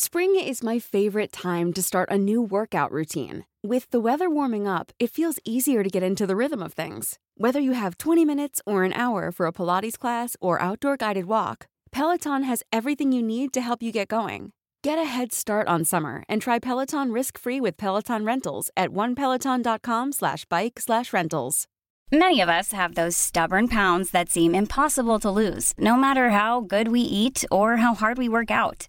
Spring is my favorite time to start a new workout routine. With the weather warming up, it feels easier to get into the rhythm of things. Whether you have 20 minutes or an hour for a Pilates class or outdoor guided walk, Peloton has everything you need to help you get going. Get a head start on summer and try Peloton risk-free with Peloton Rentals at onepeloton.com slash bike slash rentals. Many of us have those stubborn pounds that seem impossible to lose, no matter how good we eat or how hard we work out.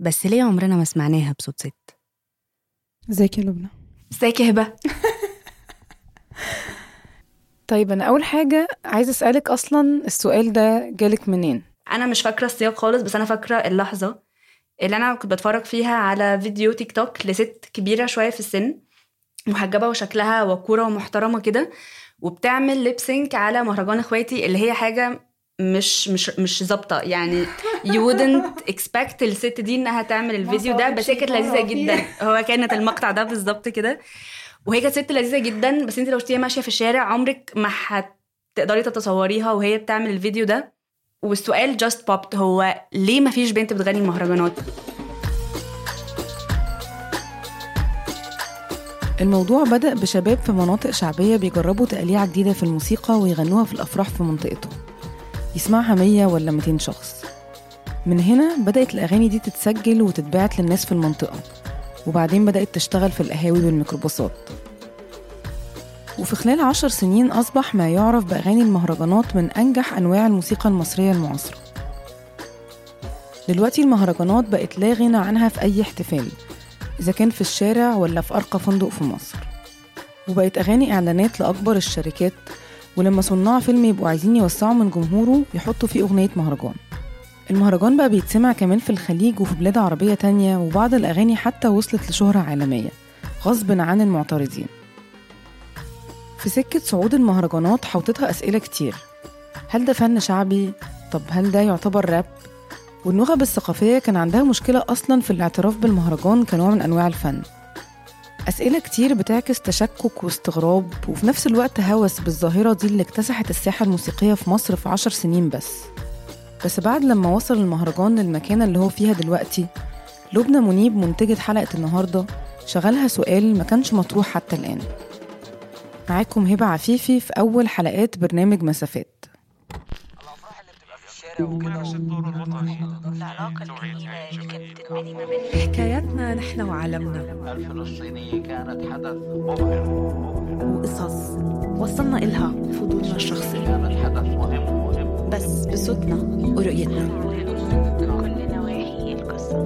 بس ليه عمرنا ما سمعناها بصوت ست؟ ازيك يا لبنى؟ ازيك يا هبة؟ طيب أنا أول حاجة عايزة أسألك أصلا السؤال ده جالك منين؟ أنا مش فاكرة السياق خالص بس أنا فاكرة اللحظة اللي أنا كنت بتفرج فيها على فيديو تيك توك لست كبيرة شوية في السن محجبة وشكلها وقوره ومحترمة كده وبتعمل ليبسينك على مهرجان إخواتي اللي هي حاجة مش مش مش ظابطة. يعني you wouldn't expect الست دي إنها تعمل الفيديو ده بس هي كانت لذيذة جدا. هو كانت المقطع ده بالظبط كده. وهي كانت ست لذيذة جدا بس أنت لو شفتيها ماشية في الشارع عمرك ما هتقدري تتصوريها وهي بتعمل الفيديو ده. والسؤال جاست بوبت هو ليه ما فيش بنت بتغني مهرجانات؟ الموضوع بدأ بشباب في مناطق شعبية بيجربوا تقليعة جديدة في الموسيقى ويغنوها في الأفراح في منطقتهم يسمعها 100 ولا 200 شخص. من هنا بدأت الأغاني دي تتسجل وتتباعت للناس في المنطقة وبعدين بدأت تشتغل في القهاوي والميكروباصات. وفي خلال عشر سنين أصبح ما يعرف بأغاني المهرجانات من أنجح أنواع الموسيقى المصرية المعاصرة. دلوقتي المهرجانات بقت لا غنى عنها في أي احتفال إذا كان في الشارع ولا في أرقى فندق في مصر. وبقت أغاني إعلانات لأكبر الشركات ولما صناع فيلم يبقوا عايزين يوسعوا من جمهوره يحطوا فيه أغنية مهرجان المهرجان بقى بيتسمع كمان في الخليج وفي بلاد عربية تانية وبعض الأغاني حتى وصلت لشهرة عالمية غصب عن المعترضين في سكة صعود المهرجانات حوطتها أسئلة كتير هل ده فن شعبي؟ طب هل ده يعتبر راب؟ والنخب الثقافية كان عندها مشكلة أصلا في الاعتراف بالمهرجان كنوع من أنواع الفن أسئلة كتير بتعكس تشكك واستغراب وفي نفس الوقت هوس بالظاهرة دي اللي اكتسحت الساحة الموسيقية في مصر في عشر سنين بس. بس بعد لما وصل المهرجان للمكانة اللي هو فيها دلوقتي لبنى منيب منتجة حلقة النهاردة شغلها سؤال ما كانش مطروح حتى الآن. معاكم هبة عفيفي في أول حلقات برنامج مسافات. حكاياتنا نحن وعالمنا. الفلسطينية كانت حدث مبهر. وقصص وصلنا إلها فضولنا الشخصي. كانت حدث مهم. مهم بس بصوتنا ورؤيتنا. كل نواحي القصة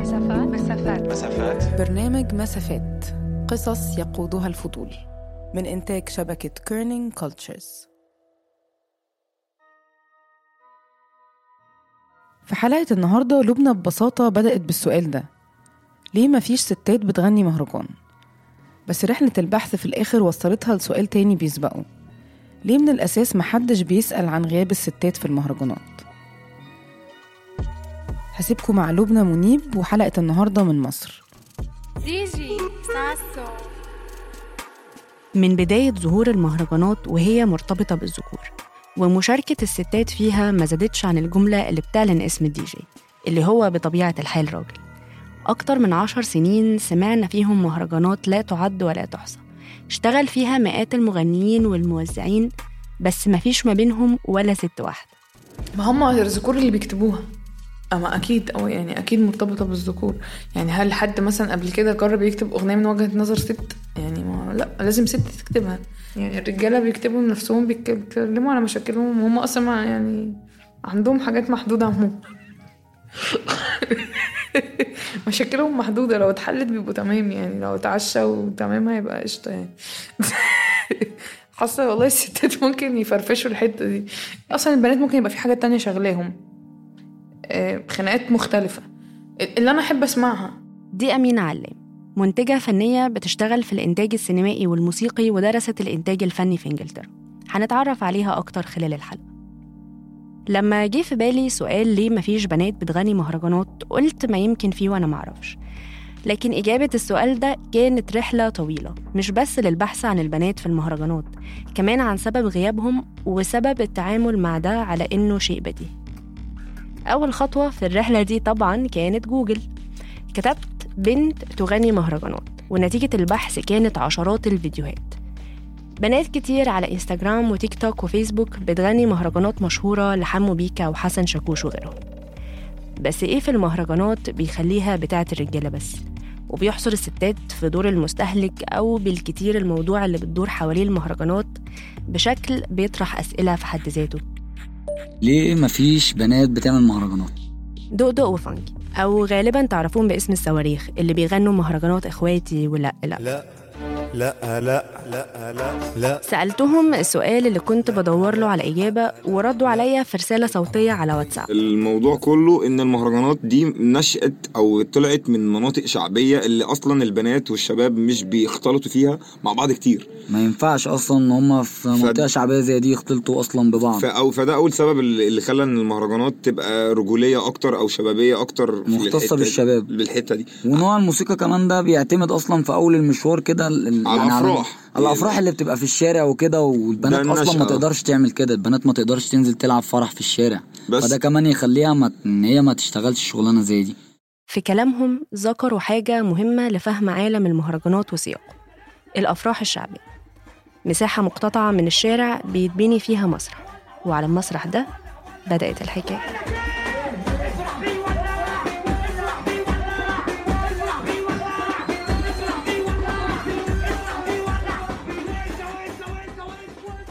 مسافات. مسافات. مسافات. برنامج مسافات. قصص يقودها الفضول. من إنتاج شبكة Kerning Cultures في حلقة النهاردة لبنى ببساطة بدأت بالسؤال ده. ليه مفيش ستات بتغني مهرجان؟ بس رحلة البحث في الآخر وصلتها لسؤال تاني بيسبقه. ليه من الأساس محدش بيسأل عن غياب الستات في المهرجانات؟ هسيبكم مع لبنى منيب وحلقة النهاردة من مصر. ساسو من بداية ظهور المهرجانات وهي مرتبطة بالذكور. ومشاركة الستات فيها ما زادتش عن الجملة اللي بتعلن اسم الدي جي اللي هو بطبيعة الحال راجل. أكتر من عشر سنين سمعنا فيهم مهرجانات لا تعد ولا تحصى. اشتغل فيها مئات المغنيين والموزعين بس مفيش ما بينهم ولا ست واحدة. ما هم الذكور اللي بيكتبوها. أما أكيد أو يعني أكيد مرتبطة بالذكور. يعني هل حد مثلا قبل كده جرب يكتب أغنية من وجهة نظر ست؟ يعني ما لا لازم ست تكتبها. يعني الرجالة بيكتبوا لنفسهم بيك- بيتكلموا على مشاكلهم وهم أصلا يعني عندهم حاجات محدودة عموما مشاكلهم محدودة لو اتحلت بيبقوا تمام. يعني لو اتعشى وتمام هيبقى قشطة يعني. حاسة والله الستات ممكن يفرفشوا الحتة دي. أصلا البنات ممكن يبقى في حاجات تانية شغلاهم. خناقات مختلفة. اللي أنا أحب أسمعها. دي أمينة علام منتجة فنية بتشتغل في الإنتاج السينمائي والموسيقي ودرست الإنتاج الفني في إنجلترا. هنتعرف عليها أكتر خلال الحلقة. لما جه في بالي سؤال ليه مفيش بنات بتغني مهرجانات قلت ما يمكن فيه وأنا معرفش لكن إجابة السؤال ده كانت رحلة طويلة مش بس للبحث عن البنات في المهرجانات كمان عن سبب غيابهم وسبب التعامل مع ده على إنه شيء بديهي. أول خطوة في الرحلة دي طبعا كانت جوجل. كتبت بنت تغني مهرجانات ونتيجة البحث كانت عشرات الفيديوهات. بنات كتير على إنستجرام وتيك توك وفيسبوك بتغني مهرجانات مشهورة لحمو بيكا وحسن شاكوش وغيرهم. بس إيه في المهرجانات بيخليها بتاعت الرجالة بس؟ وبيحصر الستات في دور المستهلك أو بالكتير الموضوع اللي بتدور حواليه المهرجانات بشكل بيطرح أسئلة في حد ذاته. ليه مفيش بنات بتعمل مهرجانات؟ دقدق وفانكي أو غالبا تعرفون باسم الصواريخ اللي بيغنوا مهرجانات إخواتي ولا لا. لا. لا لا لا لا لا. سألتهم السؤال اللي كنت بدور له على إجابة وردوا عليا في رسالة صوتية على واتساب. الموضوع كله إن المهرجانات دي نشأت أو طلعت من مناطق شعبية اللي أصلا البنات والشباب مش بيختلطوا فيها مع بعض كتير. ما ينفعش أصلا إن هم في منطقة شعبية زي دي يختلطوا أصلا ببعض. فأو فده أول سبب اللي خلى إن المهرجانات تبقى رجولية أكتر أو شبابية أكتر في مختصة بالشباب. بالحتة دي. ونوع الموسيقى كمان ده بيعتمد أصلا في أول المشوار كده يعني الأفراح. على الأفراح اللي بتبقى في الشارع وكده والبنات أصلا. ما تقدرش تعمل كده. البنات ما تقدرش تنزل تلعب فرح في الشارع. بس- فده كمان يخليها ما إن هي ما تشتغلش شغلانة زي دي. في كلامهم ذكروا حاجة مهمة لفهم عالم المهرجانات وسياقه. الأفراح الشعبية مساحة مقتطعة من الشارع بيتبني فيها مسرح. وعلى المسرح ده بدأت الحكاية.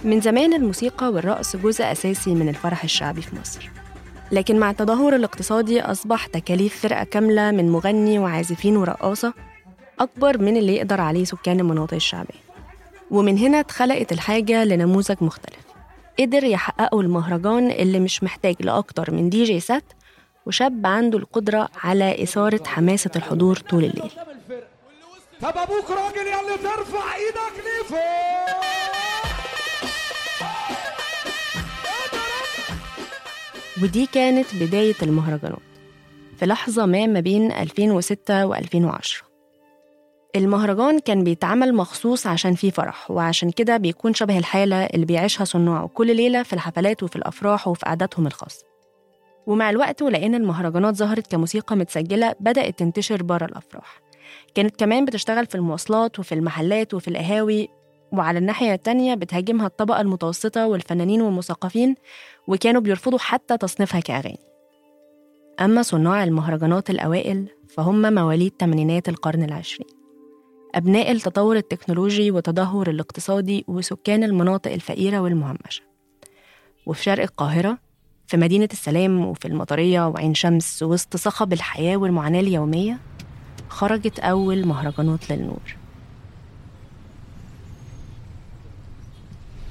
من زمان الموسيقى والرقص جزء أساسي من الفرح الشعبي في مصر. لكن مع التدهور الاقتصادي أصبح تكاليف فرقة كاملة من مغني وعازفين ورقاصة أكبر من اللي يقدر عليه سكان المناطق الشعبية. ومن هنا اتخلقت الحاجة لنموذج مختلف. قدر يحققوا المهرجان اللي مش محتاج لأكتر من دي جي سات وشاب عنده القدرة على إثارة حماسة الحضور طول الليل. طب أبوك راجل يا ترفع إيدك لفوق. ودي كانت بداية المهرجانات في لحظة ما ما بين 2006 و2010 المهرجان كان بيتعمل مخصوص عشان فيه فرح وعشان كده بيكون شبه الحالة اللي بيعيشها صناعه كل ليلة في الحفلات وفي الأفراح وفي قعداتهم الخاصة. ومع الوقت ولأن المهرجانات ظهرت كموسيقى متسجلة بدأت تنتشر بره الأفراح. كانت كمان بتشتغل في المواصلات وفي المحلات وفي القهاوي وعلى الناحية التانية بتهاجمها الطبقة المتوسطة والفنانين والمثقفين وكانوا بيرفضوا حتى تصنيفها كأغاني. أما صناع المهرجانات الأوائل فهم مواليد تمانينات القرن العشرين. أبناء التطور التكنولوجي والتدهور الاقتصادي وسكان المناطق الفقيرة والمهمشة. وفي شرق القاهرة في مدينة السلام وفي المطرية وعين شمس وسط صخب الحياة والمعاناة اليومية خرجت أول مهرجانات للنور.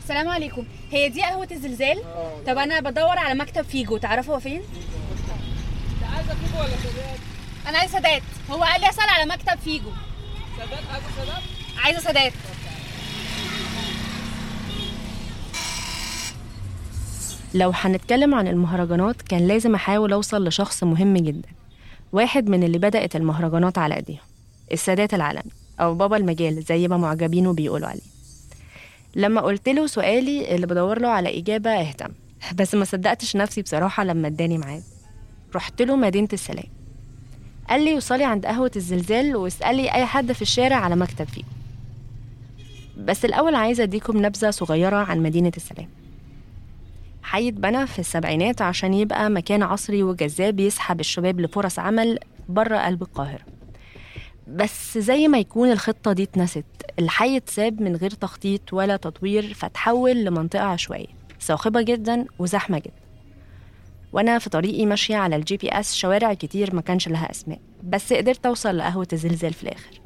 السلام عليكم هي دي قهوة الزلزال؟ طب أنا بدور على مكتب فيجو تعرفوا هو فين؟ عايزه فيجو ولا سادات؟ أنا عايزة سادات هو قال لي أسأل على مكتب فيجو سادات عايزة سادات؟ عايزة سادات لو هنتكلم عن المهرجانات كان لازم أحاول أوصل لشخص مهم جدا واحد من اللي بدأت المهرجانات على أيديهم السادات العالمي أو بابا المجال زي ما معجبينه بيقولوا عليه لما قلت له سؤالي اللي بدور له على إجابة اهتم. بس ما صدقتش نفسي بصراحة لما اداني ميعاد. رحت له مدينة السلام. قال لي وصلي عند قهوة الزلزال واسألي أي حد في الشارع على مكتب فيه. بس الأول عايزة أديكم نبذة صغيرة عن مدينة السلام. حي اتبنى في السبعينات عشان يبقى مكان عصري وجذاب يسحب الشباب لفرص عمل بره قلب القاهرة. بس زي ما يكون الخطة دي اتنست الحي اتساب من غير تخطيط ولا تطوير فتحول لمنطقة عشوائية. صاخبة جدا وزحمة جدا. وأنا في طريقي ماشية على ال GPS شوارع كتير ما كانش لها أسماء بس قدرت أوصل لقهوة الزلزال في الآخر.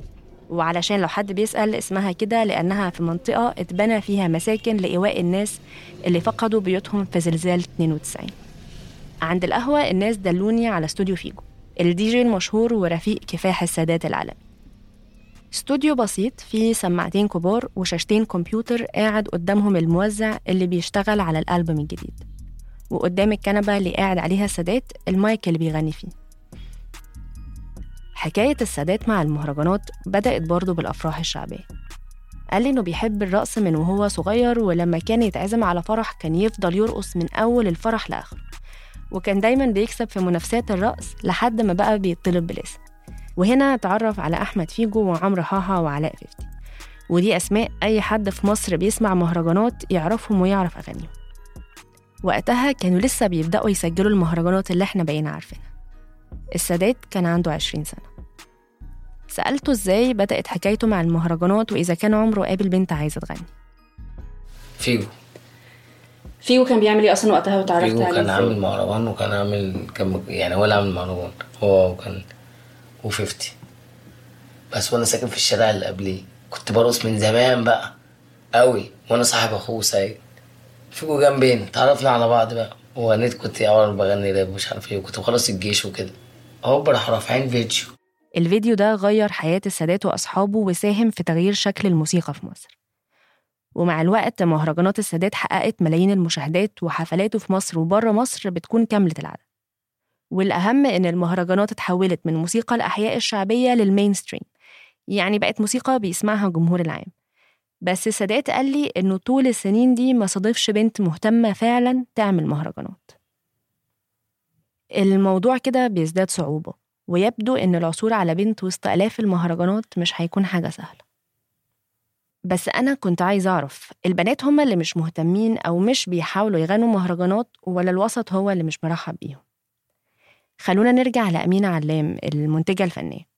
وعلشان لو حد بيسأل اسمها كده لأنها في منطقة اتبنى فيها مساكن لإيواء الناس اللي فقدوا بيوتهم في زلزال 92 عند القهوة الناس دلوني على استوديو فيجو. الدي جي المشهور ورفيق كفاح السادات العالمي. استوديو بسيط فيه سماعتين كبار وشاشتين كمبيوتر قاعد قدامهم الموزع اللي بيشتغل على الألبوم الجديد. وقدام الكنبة اللي قاعد عليها السادات المايك اللي بيغني فيه. حكاية السادات مع المهرجانات بدأت برضه بالأفراح الشعبية. قال لي إنه بيحب الرقص من وهو صغير ولما كان يتعزم على فرح كان يفضل يرقص من أول الفرح لآخره. وكان دايما بيكسب في منافسات الرقص لحد ما بقى بيطلب بالاسم وهنا اتعرف على أحمد فيجو وعمرو حاحة وعلاء فيفتي. ودي أسماء أي حد في مصر بيسمع مهرجانات يعرفهم ويعرف أغانيهم. وقتها كانوا لسه بيبدأوا يسجلوا المهرجانات اللي إحنا بقينا عارفينها. السادات كان عنده 20 سنة. سألته إزاي بدأت حكايته مع المهرجانات وإذا كان عمره قابل بنت عايزة تغني. فيجو. فيجو كان بيعمل إيه أصلا وقتها؟ وتعرفت فيجو عليه كان إزاي؟ عامل مهرجان وكان عامل كان يعني هو اللي عامل مهرجان هو وكان و50 بس وأنا ساكن في الشارع اللي قبليه. كنت برقص من زمان بقى. قوي. وأنا صاحب أخوه سعيد. فيجو جنبين. اتعرفنا على بعض بقى. وغنيت كنت اول بغني راب مش عارف إيه. وكنت بخلص الجيش وكده. هوب راح رافعين فيديو. الفيديو ده غير حياة السادات وأصحابه وساهم في تغيير شكل الموسيقى في مصر. ومع الوقت مهرجانات السادات حققت ملايين المشاهدات وحفلاته في مصر وبره مصر بتكون كاملة العدد والأهم إن المهرجانات اتحولت من موسيقى الأحياء الشعبية للمينستريم يعني بقت موسيقى بيسمعها الجمهور العام. بس السادات قال لي إنه طول السنين دي ما صادفش بنت مهتمة فعلا تعمل مهرجانات. الموضوع كده بيزداد صعوبة ويبدو إن العثور على بنت وسط آلاف المهرجانات مش هيكون حاجة سهلة. بس أنا كنت عايزة أعرف البنات هما اللي مش مهتمين أو مش بيحاولوا يغنوا مهرجانات ولا الوسط هو اللي مش مرحب بيهم؟ خلونا نرجع لأمينة علام المنتجة الفنية.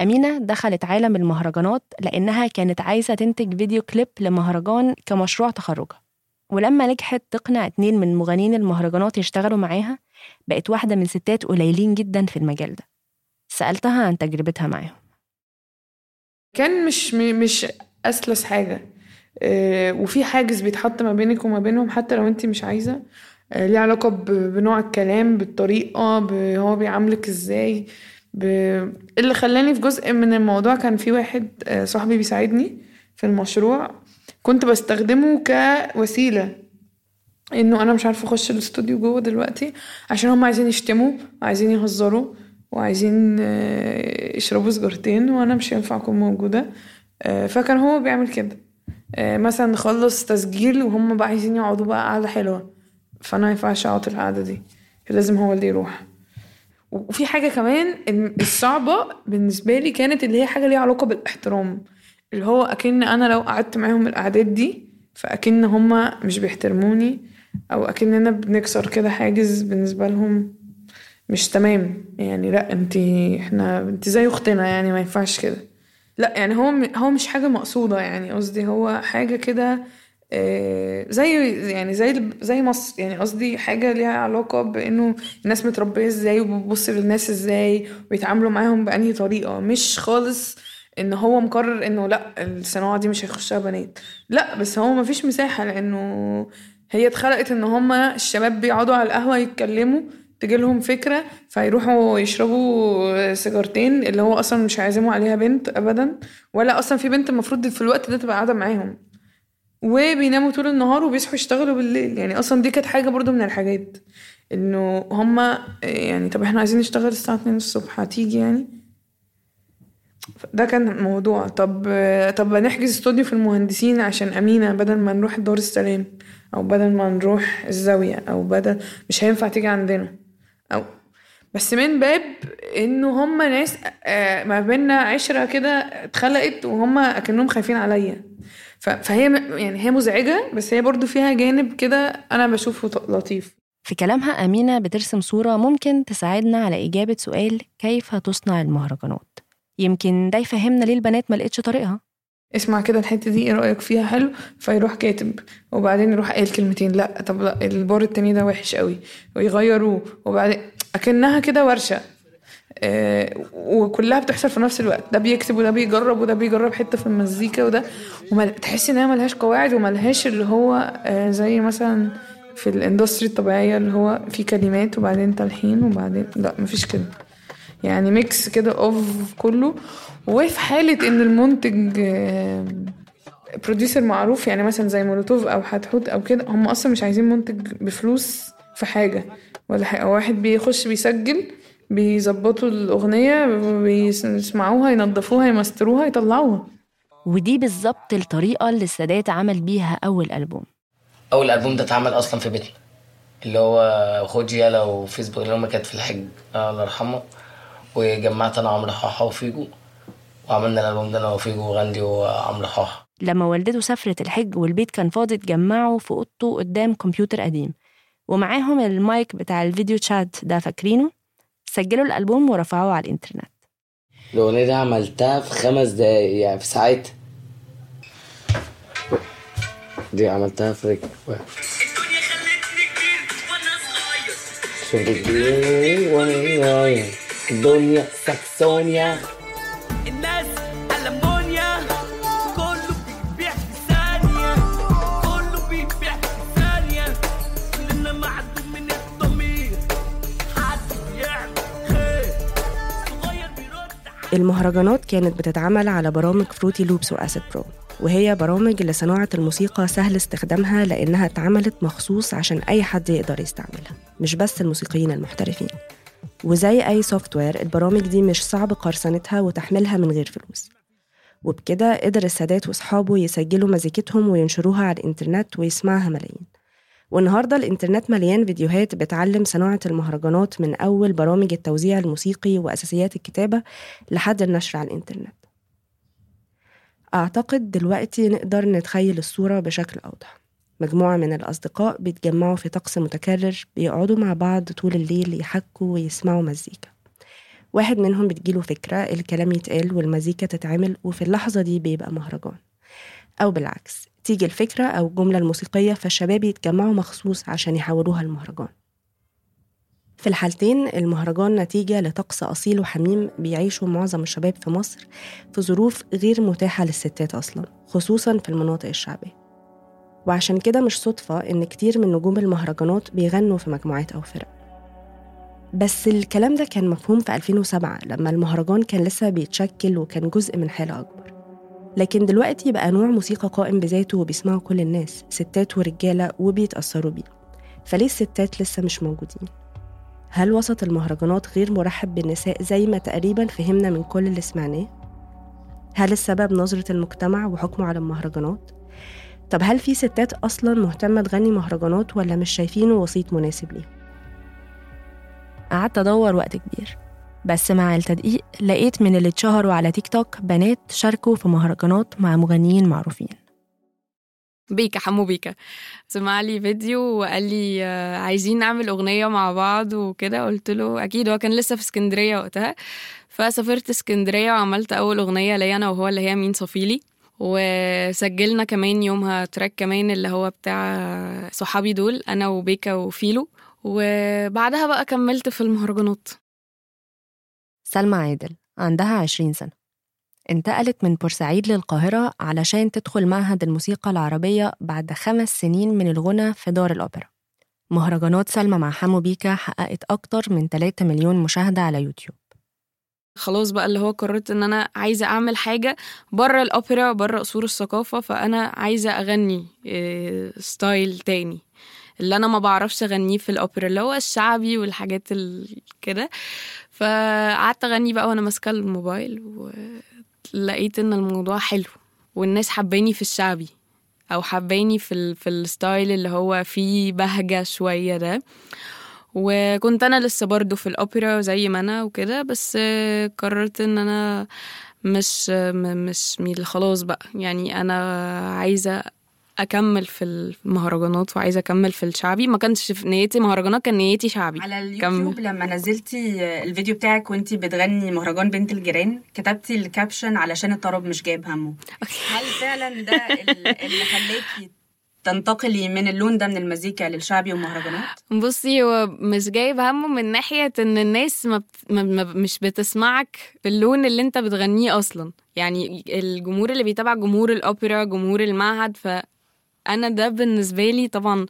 أمينة دخلت عالم المهرجانات لأنها كانت عايزة تنتج فيديو كليب لمهرجان كمشروع تخرجها. ولما نجحت تقنع اتنين من مغنيين المهرجانات يشتغلوا معاها بقت واحدة من ستات قليلين جدا في المجال ده. سألتها عن تجربتها معاهم. كان مش مش أسلس حاجة. آه، وفي حاجز بيتحط ما بينك وما بينهم حتى لو انت مش عايزة. آه، ليه علاقة بنوع الكلام بالطريقة هو بيعاملك إزاي ب... اللي خلاني في جزء من الموضوع كان في واحد آه، صاحبي بيساعدني في المشروع. كنت بستخدمه كوسيلة انه أنا مش عارفة اخش الاستوديو جوه دلوقتي عشان هم عايزين يشتموا وعايزين يهزروا وعايزين يشربوا سجارتين وأنا مش هينفع اكون موجودة. فكان هو بيعمل كده. آه، مثلا نخلص تسجيل وهم بقى عايزين يقعدوا بقى قعدة حلوة. فأنا ما ينفعش أقعد القعدة دي. لازم هو اللي يروح. وفي حاجة كمان إن الصعبة بالنسبة لي كانت اللي هي حاجة ليها علاقة بالإحترام. اللي هو أكن أنا لو قعدت معاهم القعدات دي فأكن هما مش بيحترموني أو اكننا بنكسر كده حاجز بالنسبة لهم مش تمام. يعني لأ انت إحنا انت زي أختنا يعني ما ينفعش كده. لا يعني هو هو مش حاجة مقصودة يعني قصدي هو حاجة كده آه، زي يعني زي زي مصر يعني قصدي حاجة ليها علاقة بإنه الناس متربية إزاي وبتبص للناس إزاي ويتعاملوا معاهم بأنهي طريقة مش خالص إن هو مقرر إنه لا الصناعة دي مش هيخشها بنات. لا بس هو مفيش مساحة لأنه هي اتخلقت إن هما الشباب بيقعدوا على القهوة يتكلموا تجيلهم فكرة فيروحوا يشربوا سيجارتين اللي هو أصلا مش هيعزموا عليها بنت أبدا ولا أصلا في بنت المفروض في الوقت ده تبقى قاعدة معاهم. وبيناموا طول النهار وبيصحوا يشتغلوا بالليل. يعني أصلا دي كانت حاجة برضو من الحاجات إنه هما يعني طب إحنا عايزين نشتغل الساعة 2 الصبح هتيجي يعني؟ ده كان الموضوع طب طب نحجز استوديو في المهندسين عشان أمينة بدل ما نروح دار السلام أو بدل ما نروح الزاوية أو بدل مش هينفع تيجي عندنا. بس من باب إنه هما ناس آه، ما بينا عشرة كده اتخلقت وهما أكنهم خايفين عليا. فهي يعني هي مزعجة بس هي برضو فيها جانب كده أنا بشوفه لطيف. في كلامها أمينة بترسم صورة ممكن تساعدنا على إجابة سؤال كيف تصنع المهرجانات؟ يمكن ده يفهمنا ليه البنات ما لقتش طريقها. اسمع كده الحتة دي إيه رأيك فيها؟ حلو. فيروح كاتب. وبعدين يروح قايل كلمتين. لا طب لا البار التاني ده وحش قوي. ويغيروه. وبعدين أكنها كده ورشة. آه وكلها بتحصل في نفس الوقت. ده بيكتب وده بيجرب وده بيجرب حتة في المزيكا وده. وما تحس إنها ملهاش قواعد وملهاش اللي هو آه زي مثلا في ال industry الطبيعية اللي هو في كلمات وبعدين تلحين وبعدين لا مفيش كده. يعني mix كده of كله. وفي حالة إن المنتج producer معروف يعني مثلا زي مولوتوف أو حتحوت أو كده هم أصلا مش عايزين منتج بفلوس في حاجة. ولا حاجة. واحد بيخش بيسجل بيظبطوا الأغنية بيسمعوها ينظفوها يمستروها يطلعوها. ودي بالظبط الطريقة اللي السادات عمل بيها أول ألبوم. أول ألبوم ده اتعمل أصلا في بيتنا. اللي هو خد يالا وفيسبوك اللي هم كانت في الحج الله يرحمه. وجمعت أنا عمرو حاحه وفيجو وعملنا الالبوم ده أنا وفيجو وغاندي وعمرو حاحه لما والدته سافرت الحج والبيت كان فاضي اتجمعوا في أوضته قدام كمبيوتر قديم. ومعاهم المايك بتاع الفيديو تشات ده فاكرينه؟ سجلوا الألبوم ورفعوه على الإنترنت. الأغنية دي عملتها في خمس دقايق يعني في ساعتها. دي عملتها في رجل. واحد شفت كبير وأنا صغير. الدنيا ساكسونيا الناس ألمونيا. كله بيبيع في ثانية. كله بيبيع في ثانية. كلنا معدوم من الضمير. حد بيعمل خير. صغير بيرد المهرجانات كانت بتتعمل على برامج Fruity Loops و Acid Pro وهي برامج لصناعة الموسيقى سهل استخدامها لأنها اتعملت مخصوص عشان أي حد يقدر يستعملها مش بس الموسيقيين المحترفين. وزي أي software البرامج دي مش صعب قرصنتها وتحميلها من غير فلوس. وبكده قدر السادات وأصحابه يسجلوا مزيكتهم وينشروها على الإنترنت ويسمعها ملايين. والنهاردة الإنترنت مليان فيديوهات بتعلم صناعة المهرجانات من أول برامج التوزيع الموسيقي وأساسيات الكتابة لحد النشر على الإنترنت. أعتقد دلوقتي نقدر نتخيل الصورة بشكل أوضح. مجموعة من الأصدقاء بيتجمعوا في طقس متكرر بيقعدوا مع بعض طول الليل يحكوا ويسمعوا مزيكا. واحد منهم بتجيله فكرة الكلام يتقال والمزيكا تتعمل وفي اللحظة دي بيبقى مهرجان. أو بالعكس تيجي الفكرة أو الجملة الموسيقية فالشباب يتجمعوا مخصوص عشان يحولوها لمهرجان. في الحالتين المهرجان نتيجة لطقس أصيل وحميم بيعيشه معظم الشباب في مصر في ظروف غير متاحة للستات أصلا خصوصا في المناطق الشعبية. وعشان كده مش صدفة إن كتير من نجوم المهرجانات بيغنوا في مجموعات أو فرق بس الكلام ده كان مفهوم في 2007 لما المهرجان كان لسه بيتشكل وكان جزء من حالة أكبر لكن دلوقتي بقى نوع موسيقى قائم بذاته وبيسمعه كل الناس ستات ورجالة وبيتأثروا بيه فليه الستات لسه مش موجودين؟ هل وسط المهرجانات غير مرحب بالنساء زي ما تقريبا فهمنا من كل اللي سمعناه؟ هل السبب نظرة المجتمع وحكمه على المهرجانات؟ طب هل في ستات أصلا مهتمة تغني مهرجانات ولا مش شايفينه وسيط مناسب ليه؟ قعدت أدور وقت كبير بس مع التدقيق لقيت من اللي اتشهروا على تيك توك بنات شاركوا في مهرجانات مع مغنيين معروفين. بيكا حمو بيكا. سمع لي فيديو وقال لي آه، عايزين نعمل أغنية مع بعض وكده. قلت له أكيد هو كان لسه في اسكندرية وقتها. فسافرت اسكندرية وعملت أول أغنية ليا أنا وهو اللي هي مين صفيلي. وسجلنا كمان يومها تراك كمان اللي هو بتاع صحابي دول أنا وبيكا وفيلو. وبعدها بقى كملت في المهرجانات. سلمى عادل عندها 20 سنة. انتقلت من بورسعيد للقاهرة علشان تدخل معهد الموسيقى العربية بعد خمس سنين من الغنى في دار الأوبرا. مهرجانات سلمى مع حمو بيكا حققت أكتر من 3 مليون مشاهدة على يوتيوب. خلاص بقى اللي هو قررت إن أنا عايزة أعمل حاجة بره الأوبرا بره قصور الثقافة فأنا عايزة أغني style تاني. اللي أنا ما بعرفش أغنيه في الأوبرا اللي هو الشعبي والحاجات ال- كده. فقعدت أغني بقى وأنا ماسكة الموبايل ولقيت إن الموضوع حلو والناس حباني في الشعبي أو حباني في ال... في ال style اللي هو فيه بهجة شوية ده. وكنت أنا لسه برضو في الأوبرا زي ما أنا وكده بس قررت إن أنا مش مش خلاص بقى. يعني أنا عايزة أكمل في المهرجانات وعايزة أكمل في الشعبي. ما كانش في نيتي مهرجانات كان نيتي شعبي. على كمل. اليوتيوب لما نزلتي الفيديو بتاعك وانتي بتغني مهرجان بنت الجيران كتبتي ال caption علشان الطرب مش جايب همه. هل فعلا ده ال- اللي خلاكي تنتقلي من اللون ده من المزيكا للشعبي والمهرجانات بصي هو مش جايب همه من ناحية إن الناس ما, بت... ما... مش بتسمعك باللون اللي أنت بتغنيه أصلا. يعني الجمهور اللي بيتابع جمهور الأوبرا جمهور المعهد ف أنا ده بالنسبة لي طبعا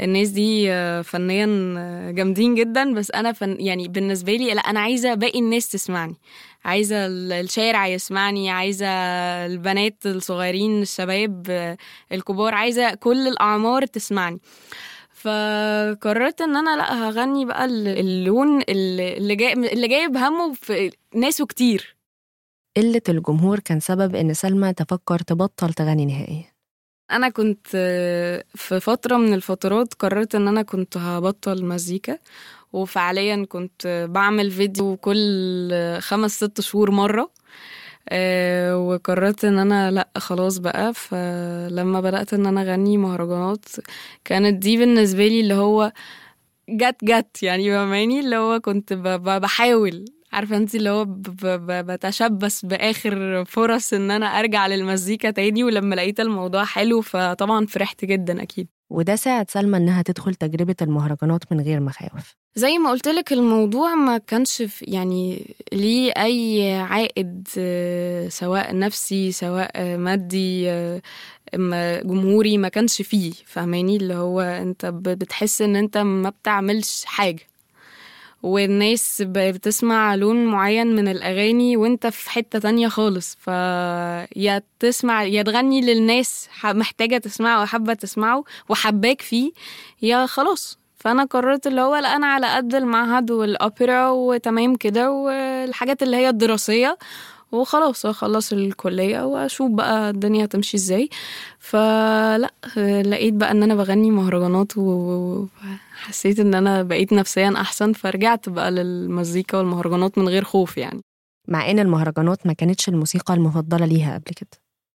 الناس دي آه، فنيا آه، جامدين جدا بس أنا فن يعني بالنسبة لي لا أنا عايزة باقي الناس تسمعني. عايزة ال- الشارع يسمعني عايزة البنات الصغيرين الشباب آه، الكبار عايزة كل الأعمار تسمعني. فقررت إن أنا لا هغني بقى ال- اللون اللي جاي اللي جايب همه في ناسه كتير. قلة الجمهور كان سبب إن سلمى تفكر تبطل تغني نهائيا أنا كنت آه، في فترة من الفترات قررت إن أنا كنت هبطل مزيكا وفعليا كنت بعمل فيديو كل خمس ست شهور مرة آه، وقررت إن أنا لأ خلاص بقى. فلما بدأت إن أنا أغني مهرجانات كانت دي بالنسبة لي اللي هو جت جت يعني فاهماني؟ اللي هو كنت بحاول عارفة انت اللي هو ب- ب- ب- بتشبث بآخر فرص إن أنا أرجع للمزيكا تاني ولما لقيت الموضوع حلو فطبعا فرحت جدا أكيد. وده ساعد سلمى إنها تدخل تجربة المهرجانات من غير مخاوف زي ما قلت لك الموضوع ما كانش يعني ليه أي عائد آه، سواء نفسي سواء آه، مادي آه، ما- جمهوري ما كانش فيه فاهماني؟ اللي هو أنت ب- بتحس إن أنت ما بتعملش حاجة. والناس بتسمع لون معين من الأغاني وانت في حتة تانية خالص. فيا تسمع يا تغني للناس محتاجة تسمعه وحابة تسمعه وحباك فيه يا خلاص. فأنا قررت اللي هو لا أنا على قد المعهد والأوبرا وتمام كده والحاجات اللي هي الدراسية. وخلاص أخلص الكلية وأشوف بقى الدنيا هتمشي إزاي. فلا لقيت بقى إن أنا بغني مهرجانات وحسيت إن أنا بقيت نفسيا أحسن فرجعت بقى للمزيكا والمهرجانات من غير خوف يعني. مع إن المهرجانات ما كانتش الموسيقى المفضلة ليها قبل كده.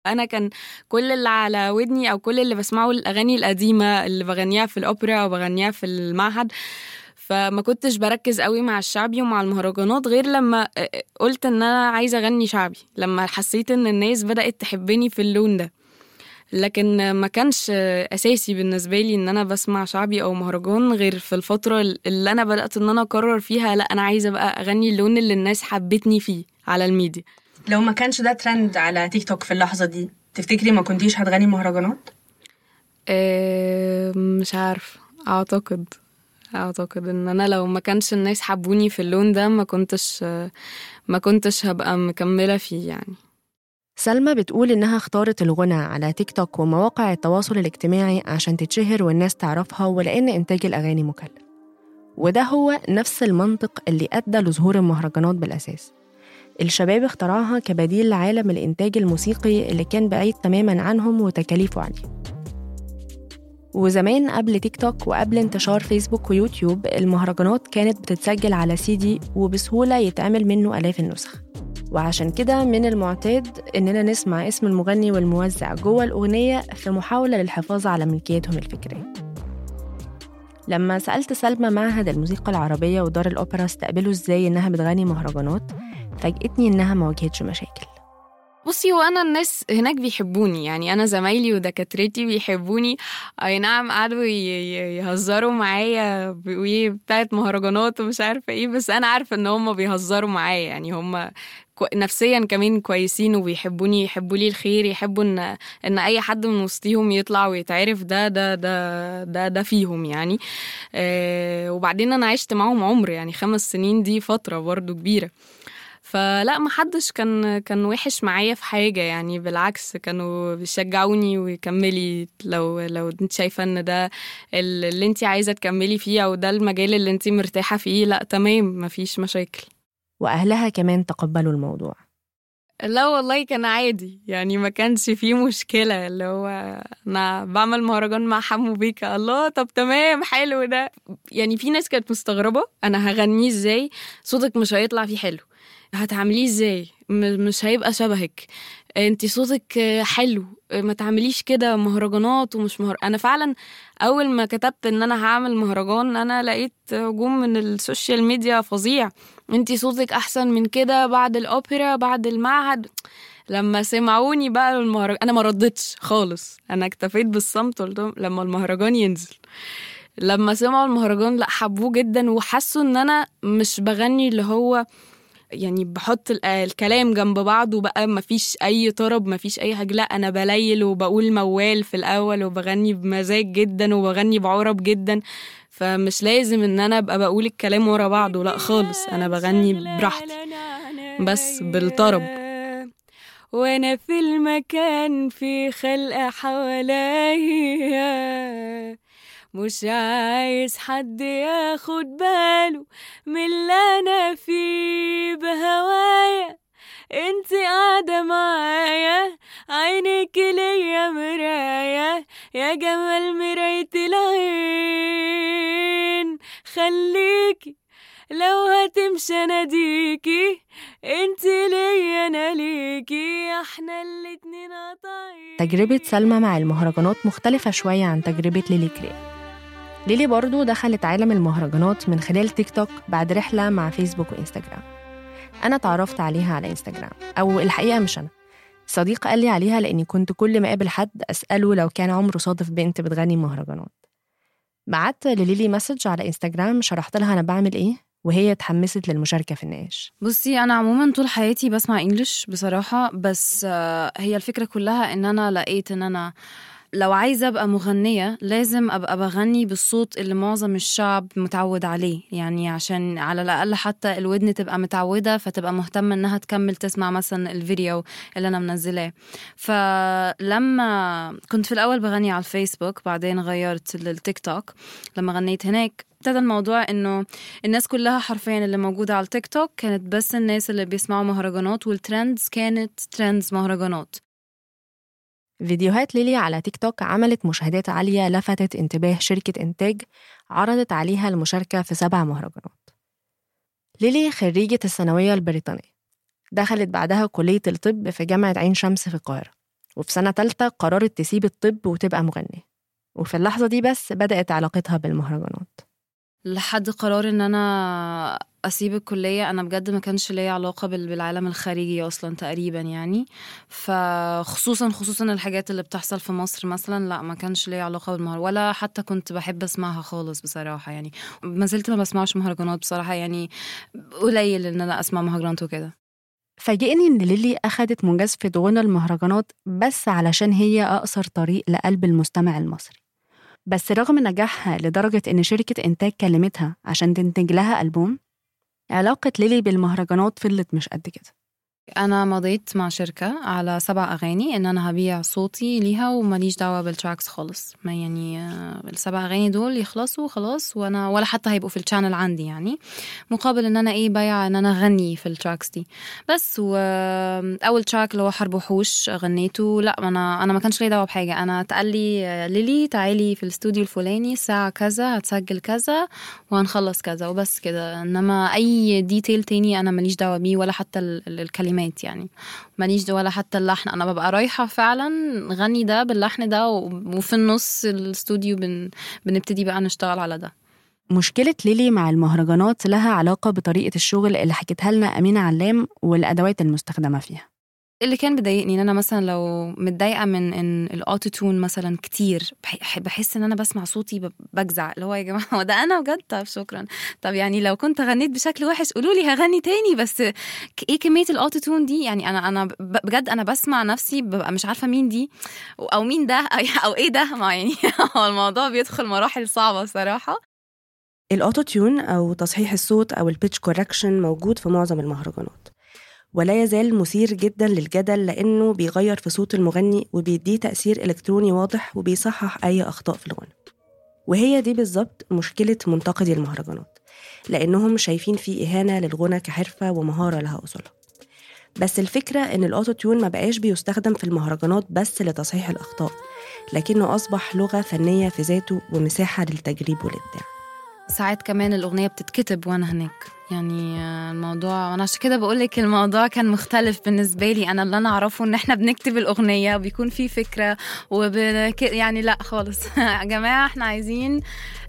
أنا كان كل اللي على ودني أو كل اللي بسمعه الأغاني القديمة اللي بغنيها في الأوبرا أو بغنيها في المعهد فما كنتش بركز قوي مع الشعبي ومع المهرجانات غير لما قلت إن أنا عايزة أغني شعبي لما حسيت إن الناس بدأت تحبني في اللون ده. لكن ما كانش أساسي بالنسبة لي إن أنا بسمع شعبي أو مهرجان غير في الفترة اللي أنا بدأت إن أنا أقرر فيها لأ أنا عايزة بقى أغني اللون اللي الناس حبتني فيه على الميديا. لو ما كانش ده ترند على تيك توك في اللحظة دي تفتكري ما كنتيش هتغني مهرجانات؟ آه، مش عارف أعتقد. أعتقد إن أنا لو ما كانش الناس حبوني في اللون ده ما كنتش ما كنتش هبقى مكملة فيه يعني. سلمى بتقول إنها اختارت الغنى على تيك توك ومواقع التواصل الاجتماعي عشان تتشهر والناس تعرفها ولأن إنتاج الأغاني مكلف. وده هو نفس المنطق اللي أدى لظهور المهرجانات بالأساس. الشباب اخترعها كبديل لعالم الإنتاج الموسيقي اللي كان بعيد تماما عنهم وتكاليفه عالية وزمان قبل تيك توك وقبل انتشار فيسبوك ويوتيوب المهرجانات كانت بتتسجل على سي دي وبسهولة يتعمل منه آلاف النسخ. وعشان كده من المعتاد إننا نسمع اسم المغني والموزع جوه الأغنية في محاولة للحفاظ على ملكيتهم الفكرية. لما سألت سلمى معهد الموسيقى العربية ودار الأوبرا استقبلوا إزاي إنها بتغني مهرجانات فاجأتني إنها ما واجهتش مشاكل. بصي هو أنا الناس هناك بيحبوني يعني أنا زمايلي ودكاترتي بيحبوني. أي نعم قعدوا يهزروا معايا بيقولوا إيه بتاعت مهرجانات ومش عارفة إيه بس أنا عارفة إن هم بيهزروا معايا يعني هم نفسيا كمان كويسين وبيحبوني يحبوا لي الخير يحبوا ان إن أي حد من وسطيهم يطلع ويتعرف ده ده ده ده ده فيهم يعني. آه وبعدين أنا عشت معاهم عمر يعني خمس سنين دي فترة برضو كبيرة. فلا ما حدش كان كان وحش معايا في حاجة يعني بالعكس كانوا بيشجعوني ويكملي. لو لو انت شايفة ان ده ال- اللي انت عايزة تكملي فيه أو ده المجال اللي انت مرتاحة فيه لا تمام مفيش مشاكل. وأهلها كمان تقبلوا الموضوع. لا والله كان عادي يعني ما كانش فيه مشكلة. اللي هو أنا بعمل مهرجان مع حمو بيكا. الله طب تمام حلو ده. يعني في ناس كانت مستغربة أنا هغنيه إزاي؟ صوتك مش هيطلع فيه حلو. هتعمليه إزاي؟ م- مش هيبقى شبهك. انت صوتك حلو ما تعمليش كده مهرجانات ومش مهر... أنا فعلا اول ما كتبت ان أنا هعمل مهرجان أنا لقيت هجوم من ال social media فظيع. انتي صوتك احسن من كده بعد الأوبرا بعد المعهد. لما سمعوني بقى المهرجان أنا ما ردتش خالص. أنا اكتفيت بالصمت قلت لهم لما المهرجان ينزل. لما سمعوا المهرجان لا حبوه جدا وحسوا ان أنا مش بغني اللي هو يعني بحط ال- الكلام جنب بعض وبقى مفيش أي طرب مفيش أي حاجة. لا أنا بليل وبقول موال في الأول وبغني بمزاج جدا وبغني بعرب جدا. فمش لازم إن أنا أبقى بقول الكلام ورا بعضه لا خالص. أنا بغني براحتي بس بالطرب. وأنا في المكان في خلقة حواليا. مش عايز حد ياخد باله من اللي أنا فيه بهوايا. انت قاعدة معايا عينك ليا مراية يا جمال مراية العين خليكي. لو هتمشي اناديكي انت ليا أنا ليكي. إحنا الاتنين قطعين تجربة سلمى مع المهرجانات مختلفة شوية عن تجربة ليلي كريم. ليلي برضو دخلت عالم المهرجانات من خلال تيك توك بعد رحلة مع فيسبوك وإنستجرام. أنا اتعرفت عليها على إنستجرام أو الحقيقة مش أنا. صديق قال لي عليها لأني كنت كل ما أقابل حد أسأله لو كان عمره صادف بنت بتغني مهرجانات. بعت لليلي مسج على إنستجرام شرحت لها أنا بعمل إيه وهي اتحمست للمشاركة في النقاش. بصي أنا عموما طول حياتي بسمع انجلش بصراحة بس آه، هي الفكرة كلها إن أنا لقيت إن أنا لو عايزة أبقى مغنية لازم أبقى بغني بالصوت اللي معظم الشعب متعود عليه. يعني عشان على الأقل حتى الودن تبقى متعودة فتبقى مهتمة إنها تكمل تسمع مثلا الفيديو اللي أنا منزلاه. فلما كنت في الأول بغني على الفيسبوك بعدين غيرت للتيك توك. لما غنيت هناك ابتدى الموضوع إنه الناس كلها حرفيا اللي موجودة على التيك توك كانت بس الناس اللي بيسمعوا مهرجانات وال trends كانت trends مهرجانات. فيديوهات ليلي على تيك توك عملت مشاهدات عالية لفتت انتباه شركة إنتاج عرضت عليها المشاركة في سبع مهرجانات. ليلي خريجة الثانوية البريطانية. دخلت بعدها كلية الطب في جامعة عين شمس في القاهرة. وفي سنة تالتة قررت تسيب الطب وتبقى مغنية. وفي اللحظة دي بس بدأت علاقتها بالمهرجانات. لحد قرار إن أنا أسيب الكلية أنا بجد ما كانش ليا علاقة بال- بالعالم الخارجي أصلا تقريبا يعني. فخصوصا خصوصا الحاجات اللي بتحصل في مصر مثلا لا ما كانش ليا علاقة بالمهر ولا حتى كنت بحب أسمعها خالص بصراحة يعني. ما زلت ما بسمعش مهرجانات بصراحة يعني قليل إن أنا أسمع مهرجانات وكده. فاجئني إن ليلي أخدت مجازفة غنى المهرجانات بس علشان هي أقصر طريق لقلب المستمع المصري. بس رغم نجاحها لدرجة إن شركة إنتاج كلمتها عشان تنتج لها ألبوم علاقة ليلي بالمهرجانات فضلت مش قد كده. أنا مضيت مع شركة على سبع أغاني إن أنا هبيع صوتي ليها وماليش دعوة بال tracks خالص. ما يعني آه، السبع أغاني دول يخلصوا خلاص وأنا ولا حتى هيبقوا في ال channel عندي يعني مقابل إن أنا إيه بايع إن أنا أغني في ال tracks دي. بس واول track اللي هو حرب وحوش غنيته لا أنا أنا ما كانش ليا دعوة بحاجة. أنا اتقال لي آه، ليلي تعالي في الاستوديو الفلاني الساعة كذا هتسجل كذا وهنخلص كذا وبس كده. إنما أي detail تاني أنا ماليش دعوة بيه ولا حتى ال- الكلمات يعني. ماليش دعوة ولا حتى اللحن. أنا ببقى رايحة فعلا غني ده باللحن ده وفي النص الاستوديو بن بنبتدي بقى نشتغل على ده. مشكلة ليلي مع المهرجانات لها علاقة بطريقة الشغل اللي حكيتها لنا أمينة علام والأدوات المستخدمة فيها. اللي كان بيضايقني إن أنا مثلا لو متضايقة من إن ال auto-tune مثلا كتير بح- بحس إن أنا بسمع صوتي بجزع. اللي هو يا جماعة هو ده أنا بجد؟ طب شكرا. طب يعني لو كنت غنيت بشكل وحش قولوا لي هغني تاني. بس إيه كمية ال auto-tune دي؟ يعني أنا أنا بجد أنا بسمع نفسي ببقى مش عارفة مين دي. أو مين ده؟ أو إيه ده؟ ما يعني هو الموضوع بيدخل مراحل صعبة صراحة ال auto-tune أو تصحيح الصوت أو ال pitch correction موجود في معظم المهرجانات. ولا يزال مثير جدا للجدل لأنه بيغير في صوت المغني وبيديه تأثير إلكتروني واضح وبيصحح أي أخطاء في الغنى. وهي دي بالظبط مشكلة منتقدي المهرجانات لأنهم شايفين في إهانة للغنى كحرفة ومهارة لها أصولها. بس الفكرة إن الأوتو تيون ما بقاش بيستخدم في المهرجانات بس لتصحيح الأخطاء لكنه أصبح لغة فنية في ذاته ومساحة للتجريب والإبداع. ساعات كمان الأغنية بتتكتب وأنا هناك. يعني آه، الموضوع أنا عشان كده بقولك الموضوع كان مختلف بالنسبة لي. أنا اللي أنا أعرفه إن إحنا بنكتب الأغنية وبيكون في فكرة وبنك... يعني لأ خالص. يا جماعة إحنا عايزين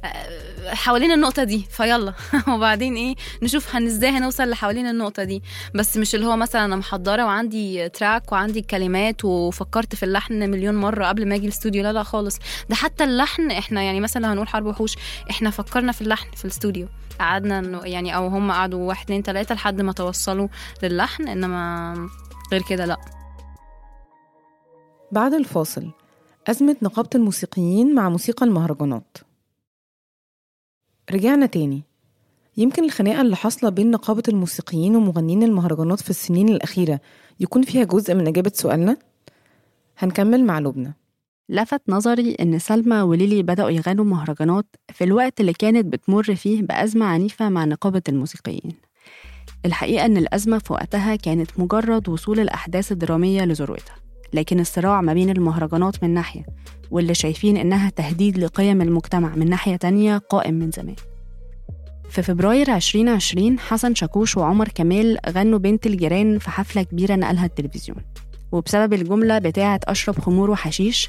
آه، حوالين النقطة دي فيلا. وبعدين إيه نشوف هن إزاي هنوصل لحوالين النقطة دي. بس مش اللي هو مثلا أنا محضرة وعندي تراك وعندي الكلمات وفكرت في اللحن مليون مرة قبل ما أجي الاستوديو لا لا خالص. ده حتى اللحن إحنا يعني مثلا هنقول حرب وحوش إحنا فكرنا في اللحن في الاستوديو قعدنا يعني أو هم قعدوا واحد اتنين تلاتة لحد ما توصلوا للحن إنما غير كده لأ. بعد الفاصل أزمة نقابة الموسيقيين مع موسيقى المهرجانات. رجعنا تاني. يمكن الخناقة اللي حاصلة بين نقابة الموسيقيين ومغنيين المهرجانات في السنين الأخيرة يكون فيها جزء من إجابة سؤالنا؟ هنكمل مع لبنى. لفت نظري إن سلمى وليلي بدأوا يغنوا مهرجانات في الوقت اللي كانت بتمر فيه بأزمة عنيفة مع نقابة الموسيقيين. الحقيقة إن الأزمة في وقتها كانت مجرد وصول الأحداث الدرامية لذروتها لكن الصراع ما بين المهرجانات من ناحية واللي شايفين إنها تهديد لقيم المجتمع من ناحية تانية قائم من زمان. في فبراير 2020 حسن شاكوش وعمر كمال غنوا بنت الجيران في حفلة كبيرة نقلها التلفزيون وبسبب الجملة بتاعة أشرب خمور وحشيش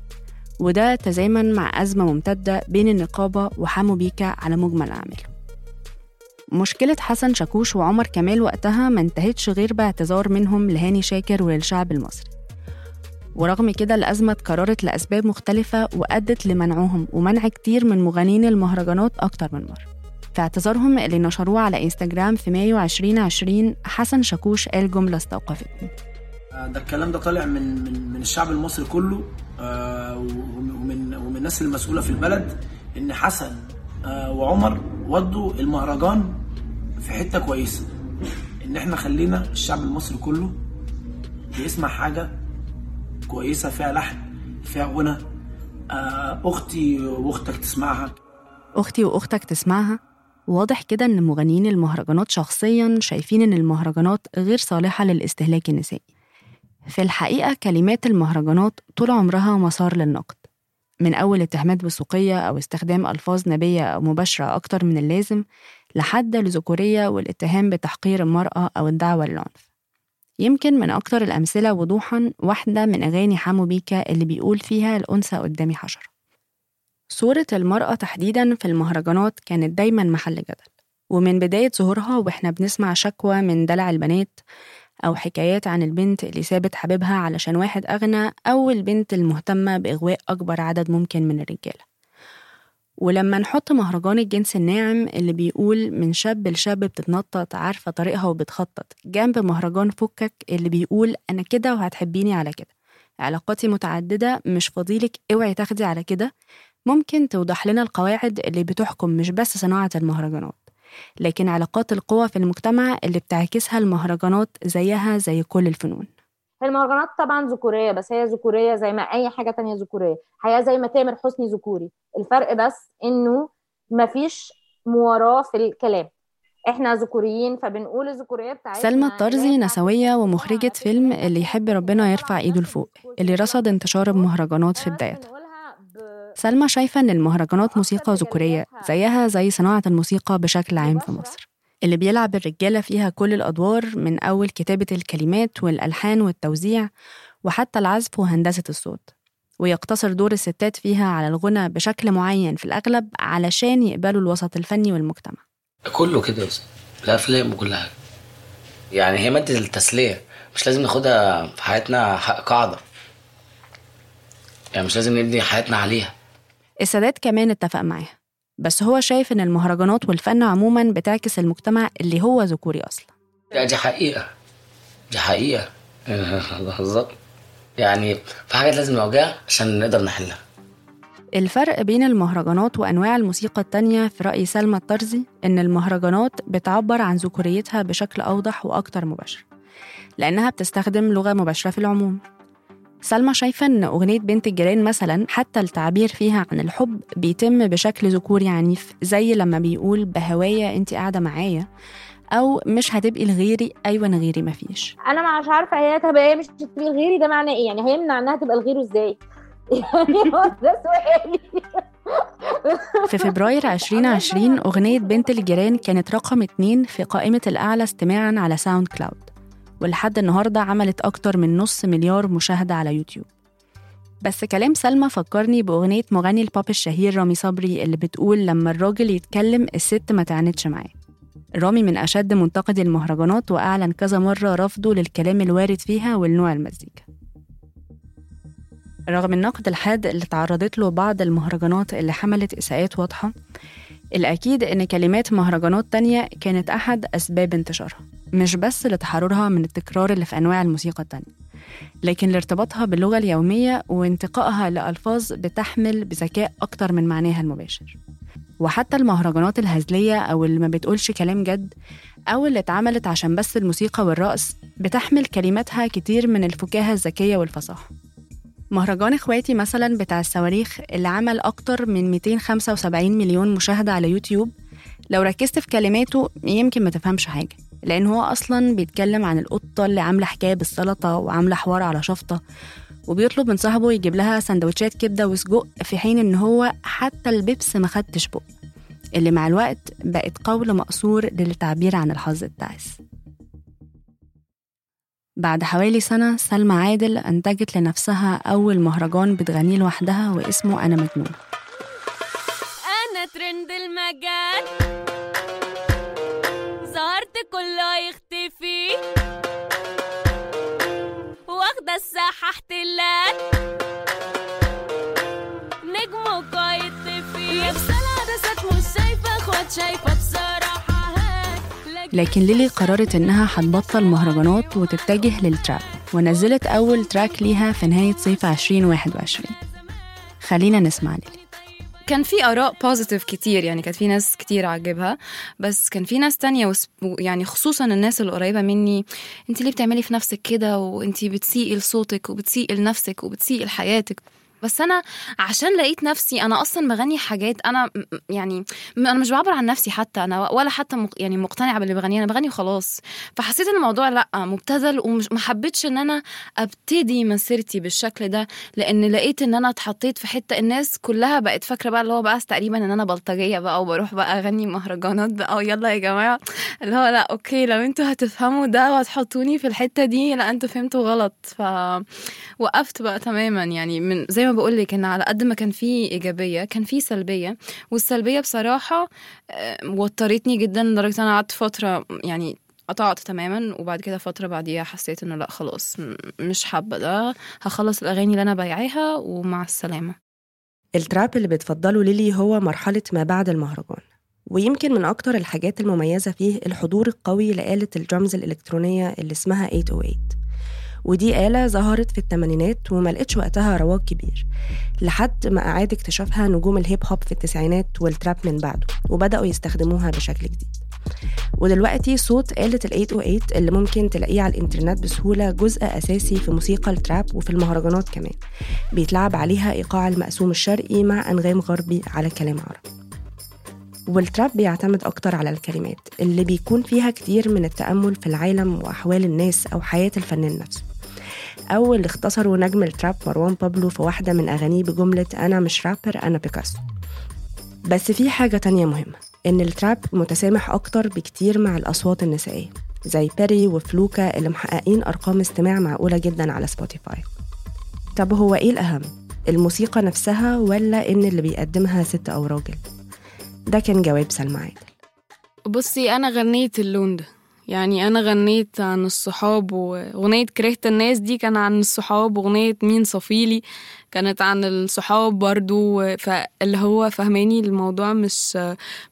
وده تزامن مع أزمة ممتدة بين النقابة وحمو بيكا على مجمل أعماله مشكلة حسن شاكوش وعمر كمال وقتها ما انتهتش غير باعتذار منهم لهاني شاكر وللشعب المصري. ورغم كده الأزمة اتكررت لأسباب مختلفة وأدت لمنعهم ومنع كتير من مغنيين المهرجانات أكتر من مرة. في اعتذارهم اللي نشروه على إنستجرام في مايو 2020 حسن شاكوش قال جملة استوقفتني. ده الكلام ده طالع من من من الشعب المصري كله. آه، ومن ومن الناس المسؤولة في البلد إن حسن آه، وعمر ودوا المهرجان في حتة كويسة. إن إحنا خلينا الشعب المصري كله بيسمع حاجة كويسة فيها لحن فيها غنى. آه، أختي وأختك تسمعها. أختي وأختك تسمعها؟ واضح كده إن مغنيين المهرجانات شخصيا شايفين إن المهرجانات غير صالحة للاستهلاك النسائي. في الحقيقة كلمات المهرجانات طول عمرها مسار للنقد. من أول اتهامات بالسوقية أو استخدام ألفاظ نبية أو مباشرة أكتر من اللازم لحد الذكورية والاتهام بتحقير المرأة أو الدعوة للعنف. يمكن من أكتر الأمثلة وضوحا واحدة من أغاني حمو بيكا اللي بيقول فيها الأنثى قدامي حشرة. صورة المرأة تحديدا في المهرجانات كانت دايما محل جدل. ومن بداية ظهورها وإحنا بنسمع شكوى من دلع البنات أو حكايات عن البنت اللي سابت حبيبها علشان واحد أغنى أو البنت المهتمة بإغواء أكبر عدد ممكن من الرجالة. ولما نحط مهرجان الجنس الناعم اللي بيقول من شاب لشاب بتتنطط عارفة طريقها وبتخطط جنب مهرجان فكك اللي بيقول أنا كده وهتحبيني على كده. علاقاتي متعددة مش فضيلك اوعي تاخدي على كده. ممكن توضح لنا القواعد اللي بتحكم مش بس صناعة المهرجانات. لكن علاقات القوى في المجتمع اللي بتعكسها المهرجانات زيها زي كل الفنون. المهرجانات طبعا ذكورية بس هي ذكورية زي ما أي حاجة تانية ذكورية. حياة زي ما تامر حسني ذكوري. الفرق بس إنه مفيش مواراه في الكلام. إحنا ذكوريين فبنقول الذكورية بتاعتنا سلمى الطرزي نسوية ومخرجة فيلم اللي يحب ربنا يرفع إيده لفوق اللي رصد انتشار المهرجانات في بدايتها. سلمى شايفة إن المهرجانات موسيقى ذكورية زيها زي صناعة الموسيقى بشكل عام في مصر. اللي بيلعب الرجالة فيها كل الأدوار من أول كتابة الكلمات والألحان والتوزيع وحتى العزف وهندسة الصوت. ويقتصر دور الستات فيها على الغنى بشكل معين في الأغلب علشان يقبلوا الوسط الفني والمجتمع. كله كده بس الأفلام وكل حاجة. يعني هي مادة التسلية. مش لازم ناخدها في حياتنا قاعدة. يعني مش لازم نبني حياتنا عليها. السادات كمان اتفق معاها بس هو شايف إن المهرجانات والفن عموما بتعكس المجتمع اللي هو ذكوري أصلا. لا دي حقيقة دي حقيقة. بالظبط. يعني في حاجات لازم نواجهها عشان نقدر نحلها. الفرق بين المهرجانات وأنواع الموسيقى التانية في رأي سلمى الطرزي إن المهرجانات بتعبر عن ذكوريتها بشكل أوضح وأكتر مباشرة لأنها بتستخدم لغة مباشرة في العموم. سلمى شايفة إن أغنية بنت الجيران مثلا حتى التعبير فيها عن الحب بيتم بشكل ذكوري عنيف زي لما بيقول بهوايا أنت قاعدة معايا أو مش هتبقي لغيري أيوة أنا غيري مفيش أنا مش عارفة هي طب هي مش هتبقى لغيري ده معناه إيه؟ يعني هيمنع انها تبقى لغيره إزاي؟ يعني هو ده سؤالي. في فبراير 2020 أغنية بنت الجيران كانت رقم اتنين في قائمة الأعلى استماعا على SoundCloud. ولحد النهاردة عملت أكتر من نص مليار مشاهدة على يوتيوب. بس كلام سلمى فكرني بأغنية مغني البوب الشهير رامي صبري اللي بتقول لما الراجل يتكلم الست ما تعنتش معاه. رامي من أشد منتقدي المهرجانات وأعلن كذا مرة رفضه للكلام الوارد فيها والنوع المزيكا رغم النقد الحاد اللي تعرضت له بعض المهرجانات اللي حملت إساءات واضحة الأكيد إن كلمات مهرجانات تانية كانت أحد أسباب انتشارها مش بس لتحررها من التكرار اللي في أنواع الموسيقى التانية لكن لارتباطها باللغة اليومية وانتقائها لألفاظ بتحمل بذكاء أكتر من معناها المباشر. وحتى المهرجانات الهزلية أو اللي ما بتقولش كلام جد أو اللي اتعملت عشان بس الموسيقى والرقص بتحمل كلماتها كتير من الفكاهة الذكية والفصاحة. مهرجان إخواتي مثلا بتاع الصواريخ اللي عمل أكتر من 275 مليون مشاهدة على يوتيوب لو ركزت في كلماته يمكن ما تفهمش حاجة لأن هو أصلا بيتكلم عن القطة اللي عاملة حكاية بالسلطة وعاملة حوار على شفطة وبيطلب من صاحبه يجيب لها سندوتشات كبدة وسجق في حين إن هو حتى البيبس ما خدتش بق اللي مع الوقت بقت قول مقصور للتعبير عن الحظ التعس بعد حوالي سنة سلمى عادل أنتجت لنفسها أول مهرجان بتغنيه لوحدها واسمه أنا مجنون. أنا ترند المجال. ظهرت كله يختفي. واخدة الساحة احتلال. نجم وقايد طفي نفس العدسات مش شايفة أخوات شايفة بصراحة. لكن ليلي قررت إنها هتبطل مهرجانات وتتجه للتراب ونزلت أول تراك ليها في نهاية صيف 2021 خلينا نسمع ليلي. كان في آراء بوزيتيف كتير يعني كانت في ناس كتير عجبها بس كان في ناس تانية يعني خصوصا الناس القريبة مني أنت ليه بتعملي في نفسك كده؟ وأنت بتسيئي لصوتك وبتسيئي لنفسك وبتسيئي لحياتك. بس أنا عشان لقيت نفسي أنا أصلا بغني حاجات أنا يعني أنا مش بعبر عن نفسي حتى أنا ولا حتى يعني مقتنعه باللي بغنيه أنا بغني وخلاص. فحسيت إن الموضوع لأ مبتذل ومش ما حبيتش إن أنا أبتدي مسيرتي بالشكل ده لأن لقيت إن أنا اتحطيت في حتة الناس كلها بقت فاكرة بقى اللي هو بقى تقريبا إن أنا بلطجية بقى وبروح بقى أغني مهرجانات بقى ويلا يا جماعة. اللي هو لأ أوكي لو أنتوا هتفهموا ده وهتحطوني في الحتة دي لأ أنتوا فهمتوا غلط. فوقفت بقى تماما يعني من زي ما بقول لك إن على قد ما كان في إيجابية كان في سلبية. والسلبية بصراحة آه، وترتني جدا لدرجة إن أنا قعدت فترة يعني قطعت تماما وبعد كده فترة بعديها حسيت إنه لأ خلاص مش حابة ده. هخلص الأغاني اللي أنا بايعاها ومع السلامة. التراب اللي بتفضله ليلي هو مرحلة ما بعد المهرجان. ويمكن من أكتر الحاجات المميزة فيه الحضور القوي لآلة الدرامز الإلكترونية اللي اسمها 808 ودي آلة ظهرت في الثمانينات وما لقتش وقتها رواج كبير لحد ما أعاد اكتشافها نجوم الهيب هوب في التسعينات والتراب من بعده وبدأوا يستخدموها بشكل جديد. ودلوقتي صوت آلة ال 808 اللي ممكن تلاقيه على الإنترنت بسهولة جزء أساسي في موسيقى التراب وفي المهرجانات كمان. بيتلعب عليها إيقاع المقسوم الشرقي مع أنغام غربي على كلام عربي. والتراب بيعتمد أكتر على الكلمات اللي بيكون فيها كتير من التأمل في العالم وأحوال الناس أو حياة الفنان نفسه. أو اللي اختصروا نجم التراب مروان بابلو في واحدة من أغانيه بجملة أنا مش رابر أنا بيكاسو بس في حاجة تانية مهمة إن ال trap متسامح أكتر بكتير مع الأصوات النسائية زي بيري وفلوكا اللي محققين أرقام استماع معقولة جدا على Spotify طب هو إيه الأهم؟ الموسيقى نفسها ولا إن اللي بيقدمها ست أو راجل؟ ده كان جواب سلمى عادل بصي أنا غنيت اللون ده يعني أنا غنيت عن الصحاب واغنيه كرهت الناس دي كان عن الصحاب واغنيه مين صفيلي كانت عن الصحاب برضو فاللي هو فهماني الموضوع مش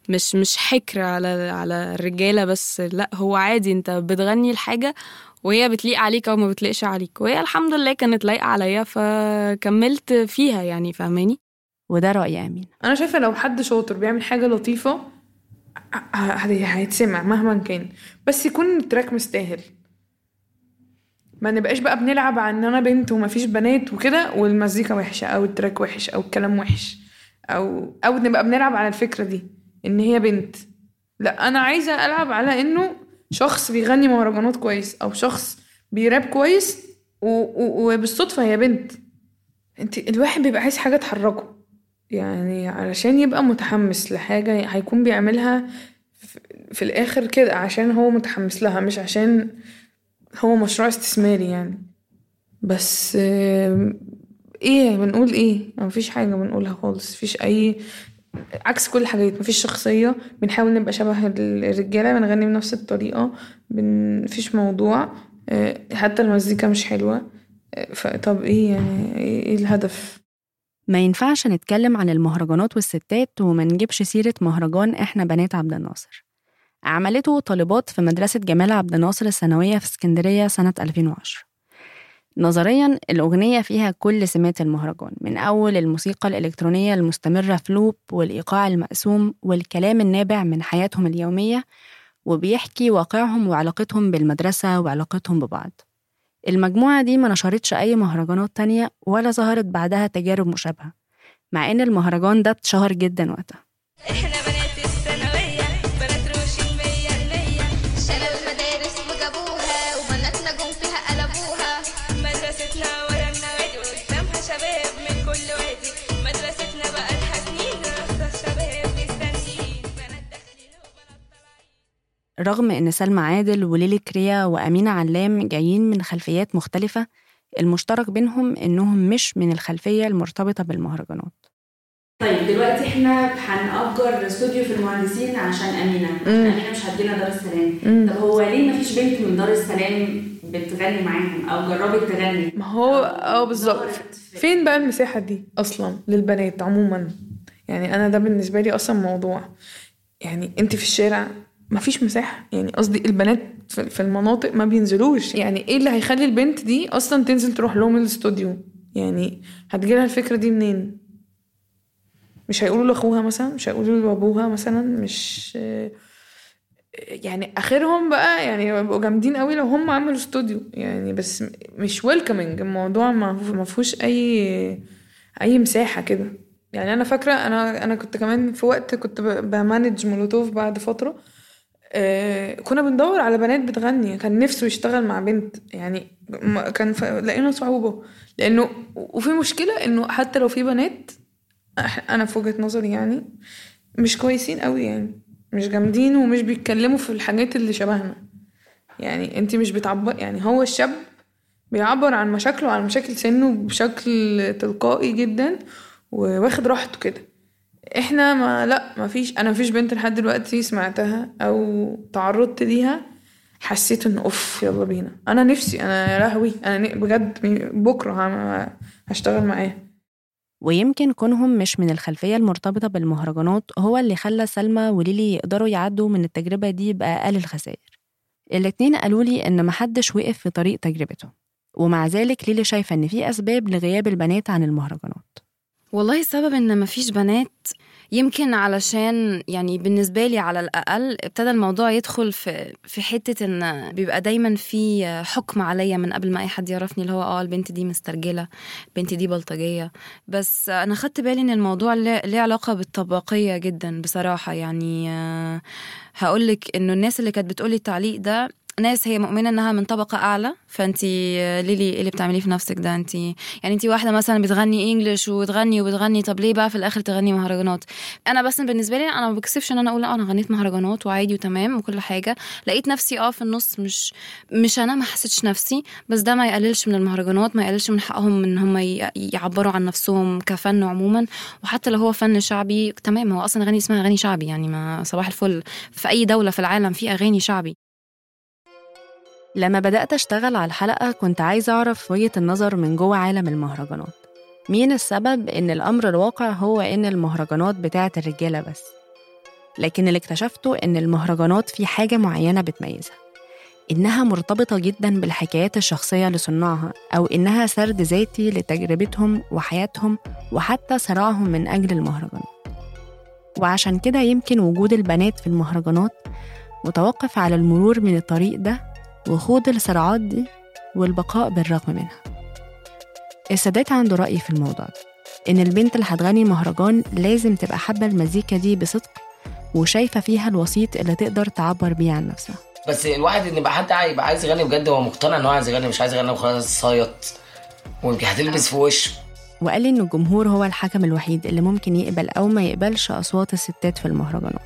مش مش حكر على على الرجالة بس لأ هو عادي أنت بتغني الحاجة وهي بتليق عليك أو ما بتليقش عليك وهي الحمد لله كانت لايقة عليا فكملت فيها يعني فهماني؟ وده رأي أمين. أنا شايفة لو حد شاطر بيعمل حاجة لطيفة ه- ه- هيتسمع مهما كان. بس يكون التراك مستاهل. ما نبقاش بقى بنلعب على إن أنا بنت ومفيش بنات وكده والمزيكا وحشة أو التراك وحش أو الكلام وحش. أو أو نبقى بنلعب على الفكرة دي إن هي بنت. لا أنا عايزة ألعب على إنه شخص بيغني مهرجانات كويس أو شخص بيراب كويس. وبالصدفة هي بنت. أنت الواحد بيبقى عايز حاجة تحركه. يعني علشان يبقى متحمس لحاجة هيكون بيعملها في- الآخر كده عشان هو متحمس لها مش عشان هو مشروع استثماري يعني. بس إيه بنقول إيه؟ مفيش حاجة بنقولها خالص مفيش أي عكس كل الحاجات مفيش شخصية. بنحاول نبقى شبه الرجالة بنغني بنفس الطريقة بن- مفيش موضوع. آه، حتى المزيكا مش حلوة. آه، فطب إيه يعني؟ إيه إيه الهدف؟ ما ينفعش نتكلم عن المهرجانات والستات وما نجيبش سيرة مهرجان إحنا بنات عبد الناصر. عملته طالبات في مدرسة جمال عبد الناصر الثانوية في اسكندرية سنة 2010 نظريا الأغنية فيها كل سمات المهرجان من أول الموسيقى الإلكترونية المستمرة في لوب والإيقاع المقسوم والكلام النابع من حياتهم اليومية وبيحكي واقعهم وعلاقتهم بالمدرسة وعلاقتهم ببعض. المجموعة دي ما نشرتش أي مهرجانات تانية ولا ظهرت بعدها تجارب مشابهة مع إن المهرجان ده اتشهر جدا وقتها. رغم إن سلمى عادل وليلي كريا وأمينة علام جايين من خلفيات مختلفة المشترك بينهم إنهم مش من الخلفية المرتبطة بالمهرجانات. طيب دلوقتي إحنا هنأجر استوديو في المهندسين عشان أمينة. عشان مم. أمينة مش هتجينا دار السلام. مم. طب هو ليه مفيش بنت من دار السلام بتغني معاهم أو جربت تغني؟ ما هو آه بالظبط. فين بقى المساحة دي أصلا للبنات عموما؟ يعني أنا ده بالنسبة لي أصلا موضوع. يعني أنت في الشارع ما فيش مساحة. يعني قصدي البنات في المناطق ما بينزلوش. يعني إيه اللي هيخلي البنت دي أصلا تنزل تروح لهم الاستوديو يعني هتجيلها الفكرة دي منين؟ مش هيقولوا لأخوها مثلا؟ مش هيقولوا لأبوها مثلا؟ مش يعني آخرهم بقى يعني يبقوا جامدين قوي لو هم عملوا استوديو يعني بس مش ويلكمنج الموضوع ما فيهوش أي أي مساحة كده. يعني أنا فاكرة أنا أنا كنت كمان في وقت كنت بمانج مولوتوف بعد فترة. آه كنا بندور على بنات بتغني. كان نفسه يشتغل مع بنت. يعني كان ف- لقينا صعوبه لأنه وفي مشكلة إنه حتى لو في بنات أنا في وجهة نظري يعني مش كويسين قوي يعني. مش جامدين ومش بيتكلموا في الحاجات اللي شبهنا. يعني أنت مش بتعبر يعني هو الشاب بيعبر عن مشاكله وعن مشاكل سنه بشكل تلقائي جدا وواخد راحته كده. إحنا ما لا ما فيش أنا مفيش بنت لحد دلوقتي سمعتها أو تعرضت ليها حسيت ان اوف يلا بينا. أنا نفسي أنا يا لهوي أنا بجد بكرة هشتغل معاها. ويمكن كونهم مش من الخلفية المرتبطة بالمهرجانات هو اللي خلى سلمى وليلي يقدروا يعدوا من التجربة دي بأقل الخسائر. الاتنين قالوا لي إن محدش وقف في طريق تجربته ومع ذلك ليلي شايفة إن في أسباب لغياب البنات عن المهرجانات. والله السبب إن مفيش بنات يمكن علشان يعني بالنسبة لي على الأقل ابتدى الموضوع يدخل في في حتة إن بيبقى دايما في حكم عليا من قبل ما أي حد يعرفني اللي هو آه البنت دي مسترجلة البنت دي بلطجية. بس أنا خدت بالي إن الموضوع ليه علاقة بالطبقية جدا بصراحة. يعني آه، هقولك إنه الناس اللي كانت بتقولي التعليق ده ناس هي مؤمنة إنها من طبقة أعلى فانت ليلي إيه اللي بتعمليه في نفسك ده؟ انت يعني انت واحدة مثلا بتغني انجلش وتغني وبتغني طب ليه بقى في الآخر تغني مهرجانات؟ أنا بس بالنسبة لي أنا ما بكسفش إن أنا أقول لا أنا غنيت مهرجانات وعادي وتمام وكل حاجة. لقيت نفسي آه في النص مش مش أنا ما حسيتش نفسي بس ده ما يقللش من المهرجانات ما يقللش من حقهم إن هم يعبروا عن نفسهم كفن عموما. وحتى لو هو فن شعبي تمام هو أصلا اغاني اسمها اغاني شعبي يعني ما صباح الفل. في أي دولة في العالم في أغاني شعبي. لما بدأت أشتغل على الحلقة كنت عايزة أعرف وجهة النظر من جوه عالم المهرجانات. مين السبب إن الأمر الواقع هو إن المهرجانات بتاعت الرجالة بس؟ لكن اللي اكتشفته إن المهرجانات في حاجة معينة بتميزها. إنها مرتبطة جدا بالحكايات الشخصية لصناعها أو إنها سرد ذاتي لتجربتهم وحياتهم وحتى صراعهم من أجل المهرجان وعشان كده يمكن وجود البنات في المهرجانات متوقف على المرور من الطريق ده وخوض الصراعات دي والبقاء بالرغم منها. السادات عنده رأي في الموضوع ده إن البنت اللي هتغني مهرجان لازم تبقى حابة المزيكا دي بصدق وشايفة فيها الوسيط اللي تقدر تعبر بيه عن نفسها. بس الواحد إن يبقى حد يبقى عايز يغني بجد هو مقتنع إن هو عايز يغني مش عايز يغني وخلاص صايط ويمكن هتلبس في وشه. وقال إن الجمهور هو الحكم الوحيد اللي ممكن يقبل أو ما يقبلش أصوات الستات في المهرجانات.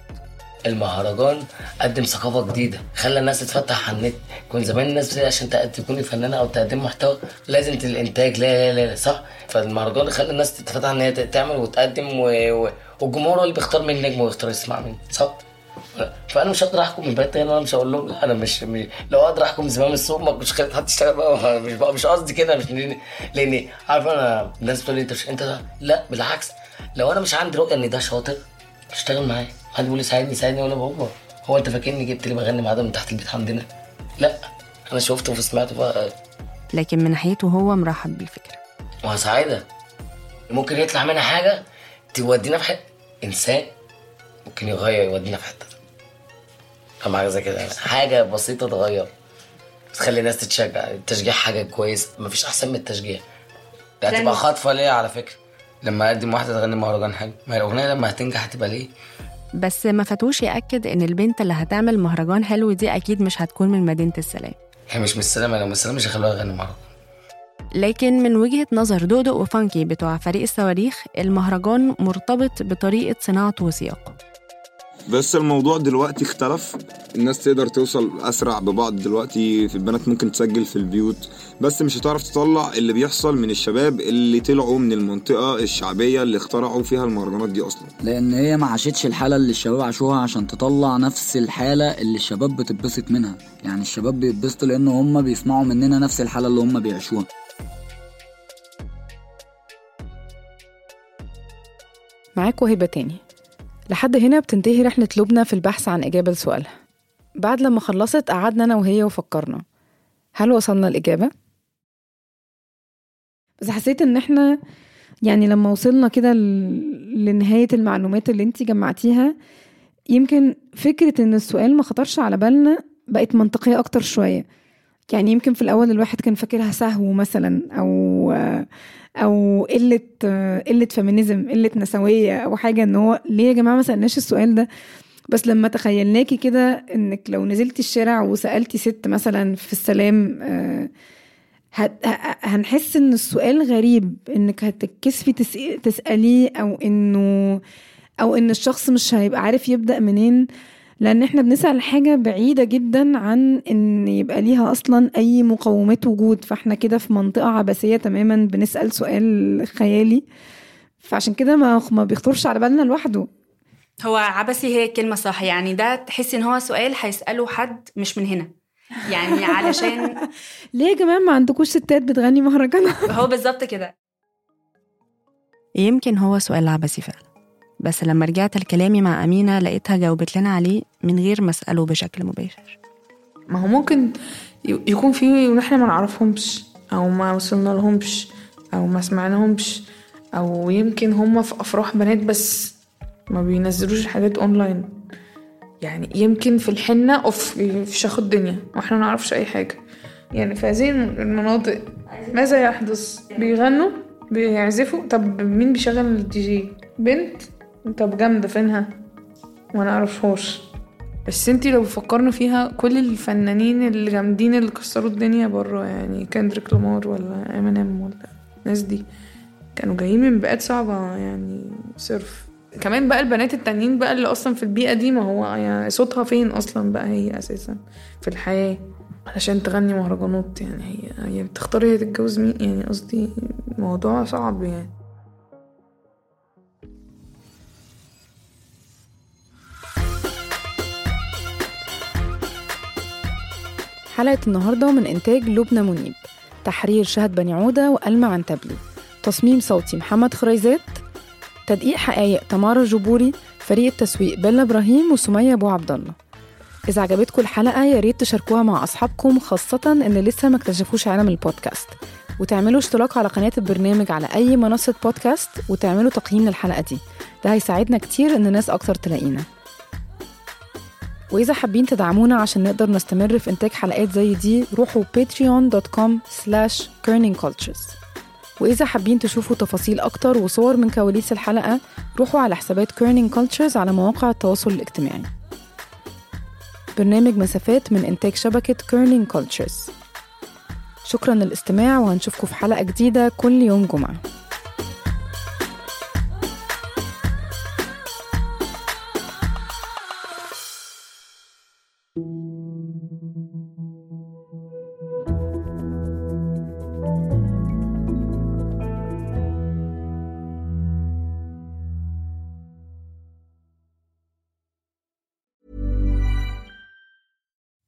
المهرجان قدم ثقافة جديدة خلى الناس تتفتح على النت. كون زمان الناس عشان تكوني فنانه أو تقدم محتوى لازم الانتاج لا لا لا صح؟ فالمهرجان خلى الناس تتفتح إن هي تعمل وتقدم و... و... والجمهور هو اللي بيختار مين نجم ويختار يسمع مين صح؟ فأنا مش هقدر أحكم من بدايه أنا مش هقول لهم لا أنا مش, مش لو أقدر أحكم زمام السوق ما كنتش خليت حد يشتغل بقى مش بقى مش قصدي كده مش لأن عارف أنا الناس بتقول لي أنت مش انت. لا بالعكس لو أنا مش عندي رؤية إن ده شاطر اشتغل معاه حد بيقول لي ساعدني ساعدني؟ ولا بابا هو أنت فاكرني جبت لي بغني معاه ده من تحت البيت عندنا؟ لا أنا شفته وسمعته بقى. لكن من ناحيته هو مرحب بالفكرة. وهساعدها ممكن يطلع منها حاجة تودينا في حتة. إنسان ممكن يغير يودينا في حتة. فاهم حاجة زي كده يعني. حاجة بسيطة تغير. تخلي الناس تتشجع. التشجيع حاجة كويسة. مفيش أحسن من التشجيع. ده هتبقى خاطفه ليا على فكرة. لما أقدم واحدة تغني مهرجان حلو. ما الأغنية لما هتنجح هتبقى ليه؟ بس ما فاتوش يأكد إن البنت اللي هتعمل مهرجان حلو دي أكيد مش هتكون من مدينة السلام. هي مش من السلامه لو من السلامه مش هيخلوها تغني مهرجان. لكن من وجهة نظر دودو وفانكي بتوع فريق الصواريخ المهرجان مرتبط بطريقة صناعته وسياقه بس الموضوع دلوقتي اختلف. الناس تقدر توصل أسرع ببعض دلوقتي. في البنات ممكن تسجل في البيوت بس مش هتعرف تطلع اللي بيحصل من الشباب اللي طلعوا من المنطقة الشعبية اللي اخترعوا فيها المهرجانات دي أصلا. لأن هي ما عاشتش الحالة اللي الشباب عاشوها عشان تطلع نفس الحالة اللي الشباب بتتبسط منها. يعني الشباب بيتبسطوا لأن هم بيسمعوا مننا نفس الحالة اللي هم بيعيشوها. معاكوا هبة تاني. لحد هنا بتنتهي رحلة لبنى في البحث عن إجابة لسؤالها بعد لما خلصت قعدنا أنا وهي وفكرنا. هل وصلنا الإجابة؟ بس حسيت إن إحنا يعني لما وصلنا كده لنهاية المعلومات اللي أنتي جمعتيها يمكن فكرة إن السؤال ما خطرش على بالنا بقت منطقية أكتر شوية. يعني يمكن في الأول الواحد كان فاكرها سهو مثلا أو أو قلة قلة feminism قلة نسوية أو حاجة إن هو ليه يا جماعة ما سألناش السؤال ده؟ بس لما تخيلناكي كده إنك لو نزلتي الشارع وسألتي ست مثلا في السلام آه، هنحس إن السؤال غريب إنك هتتكسفي تس- تسأليه أو إنه أو إن الشخص مش هيبقى عارف يبدأ منين؟ لأن إحنا بنسأل حاجة بعيدة جدا عن إن يبقى ليها أصلا أي مقومات وجود. فإحنا كده في منطقة عبثية تماما بنسأل سؤال خيالي. فعشان كده ما ما بيخطرش على بالنا لوحده. هو عبثي هي الكلمة صح. يعني ده تحسي إن هو سؤال هيسأله حد مش من هنا. يعني علشان ليه يا جماعة ما عندكوش ستات بتغني مهرجانات؟ هو بالظبط كده. يمكن هو سؤال عبثي فعلا. بس لما رجعت لكلامي مع أمينة لقيتها جاوبت لنا عليه من غير ما أسأله بشكل مباشر. ما هو ممكن يكون في ونحن ما نعرفهمش أو ما وصلنا لهمش أو ما سمعناهمش أو يمكن هم في أفراح بنات بس ما بينزلوش الحاجات اونلاين يعني يمكن في الحنة off في شيخ الدنيا. وإحنا ما نعرفش أي حاجة. يعني في هذه المناطق ماذا يحدث؟ بيغنوا؟ بيعزفوا؟ طب مين بيشغل الدي جي بنت؟ طب جامدة فينها؟ ما نعرفهاش بس انتي لو فكرنا فيها كل الفنانين اللي جامدين اللي كسروا الدنيا بره يعني كندريك لامار ولا إمينيم ولا الناس دي كانوا جايين من بيئات صعبة يعني صرف. كمان بقى البنات التانيين بقى اللي أصلا في البيئة دي ما هو يعني صوتها فين أصلا بقى هي أساسا؟ في الحياة علشان تغني مهرجانات يعني هي هي بتختار هي تتجوز مين؟ يعني قصدي موضوع صعب يعني. حلقة النهاردة من إنتاج لبنى منيب. تحرير شهد بني عودة وألمع عنتبلي تصميم صوتي محمد خريزات. تدقيق حقائق تمارا جبوري فريق التسويق بيلا إبراهيم وسمية أبو عبد الله. إذا عجبتكم الحلقة يا ريت تشاركوها مع أصحابكم خاصة اللي لسه ما اكتشفوش عالم البودكاست. وتعملوا اشتراك على قناة البرنامج على أي منصة بودكاست وتعملوا تقييم للحلقة دي. ده هيساعدنا كتير إن ناس أكتر تلاقينا. وإذا حابين تدعمونا عشان نقدر نستمر في إنتاج حلقات زي دي روحوا patreon.com slash kerningcultures وإذا حابين تشوفوا تفاصيل أكتر وصور من كواليس الحلقة روحوا على حسابات Kerning Cultures على مواقع التواصل الاجتماعي. برنامج مسافات من إنتاج شبكة Kerning Cultures. شكرا للاستماع وهنشوفكم في حلقة جديدة كل يوم جمعة.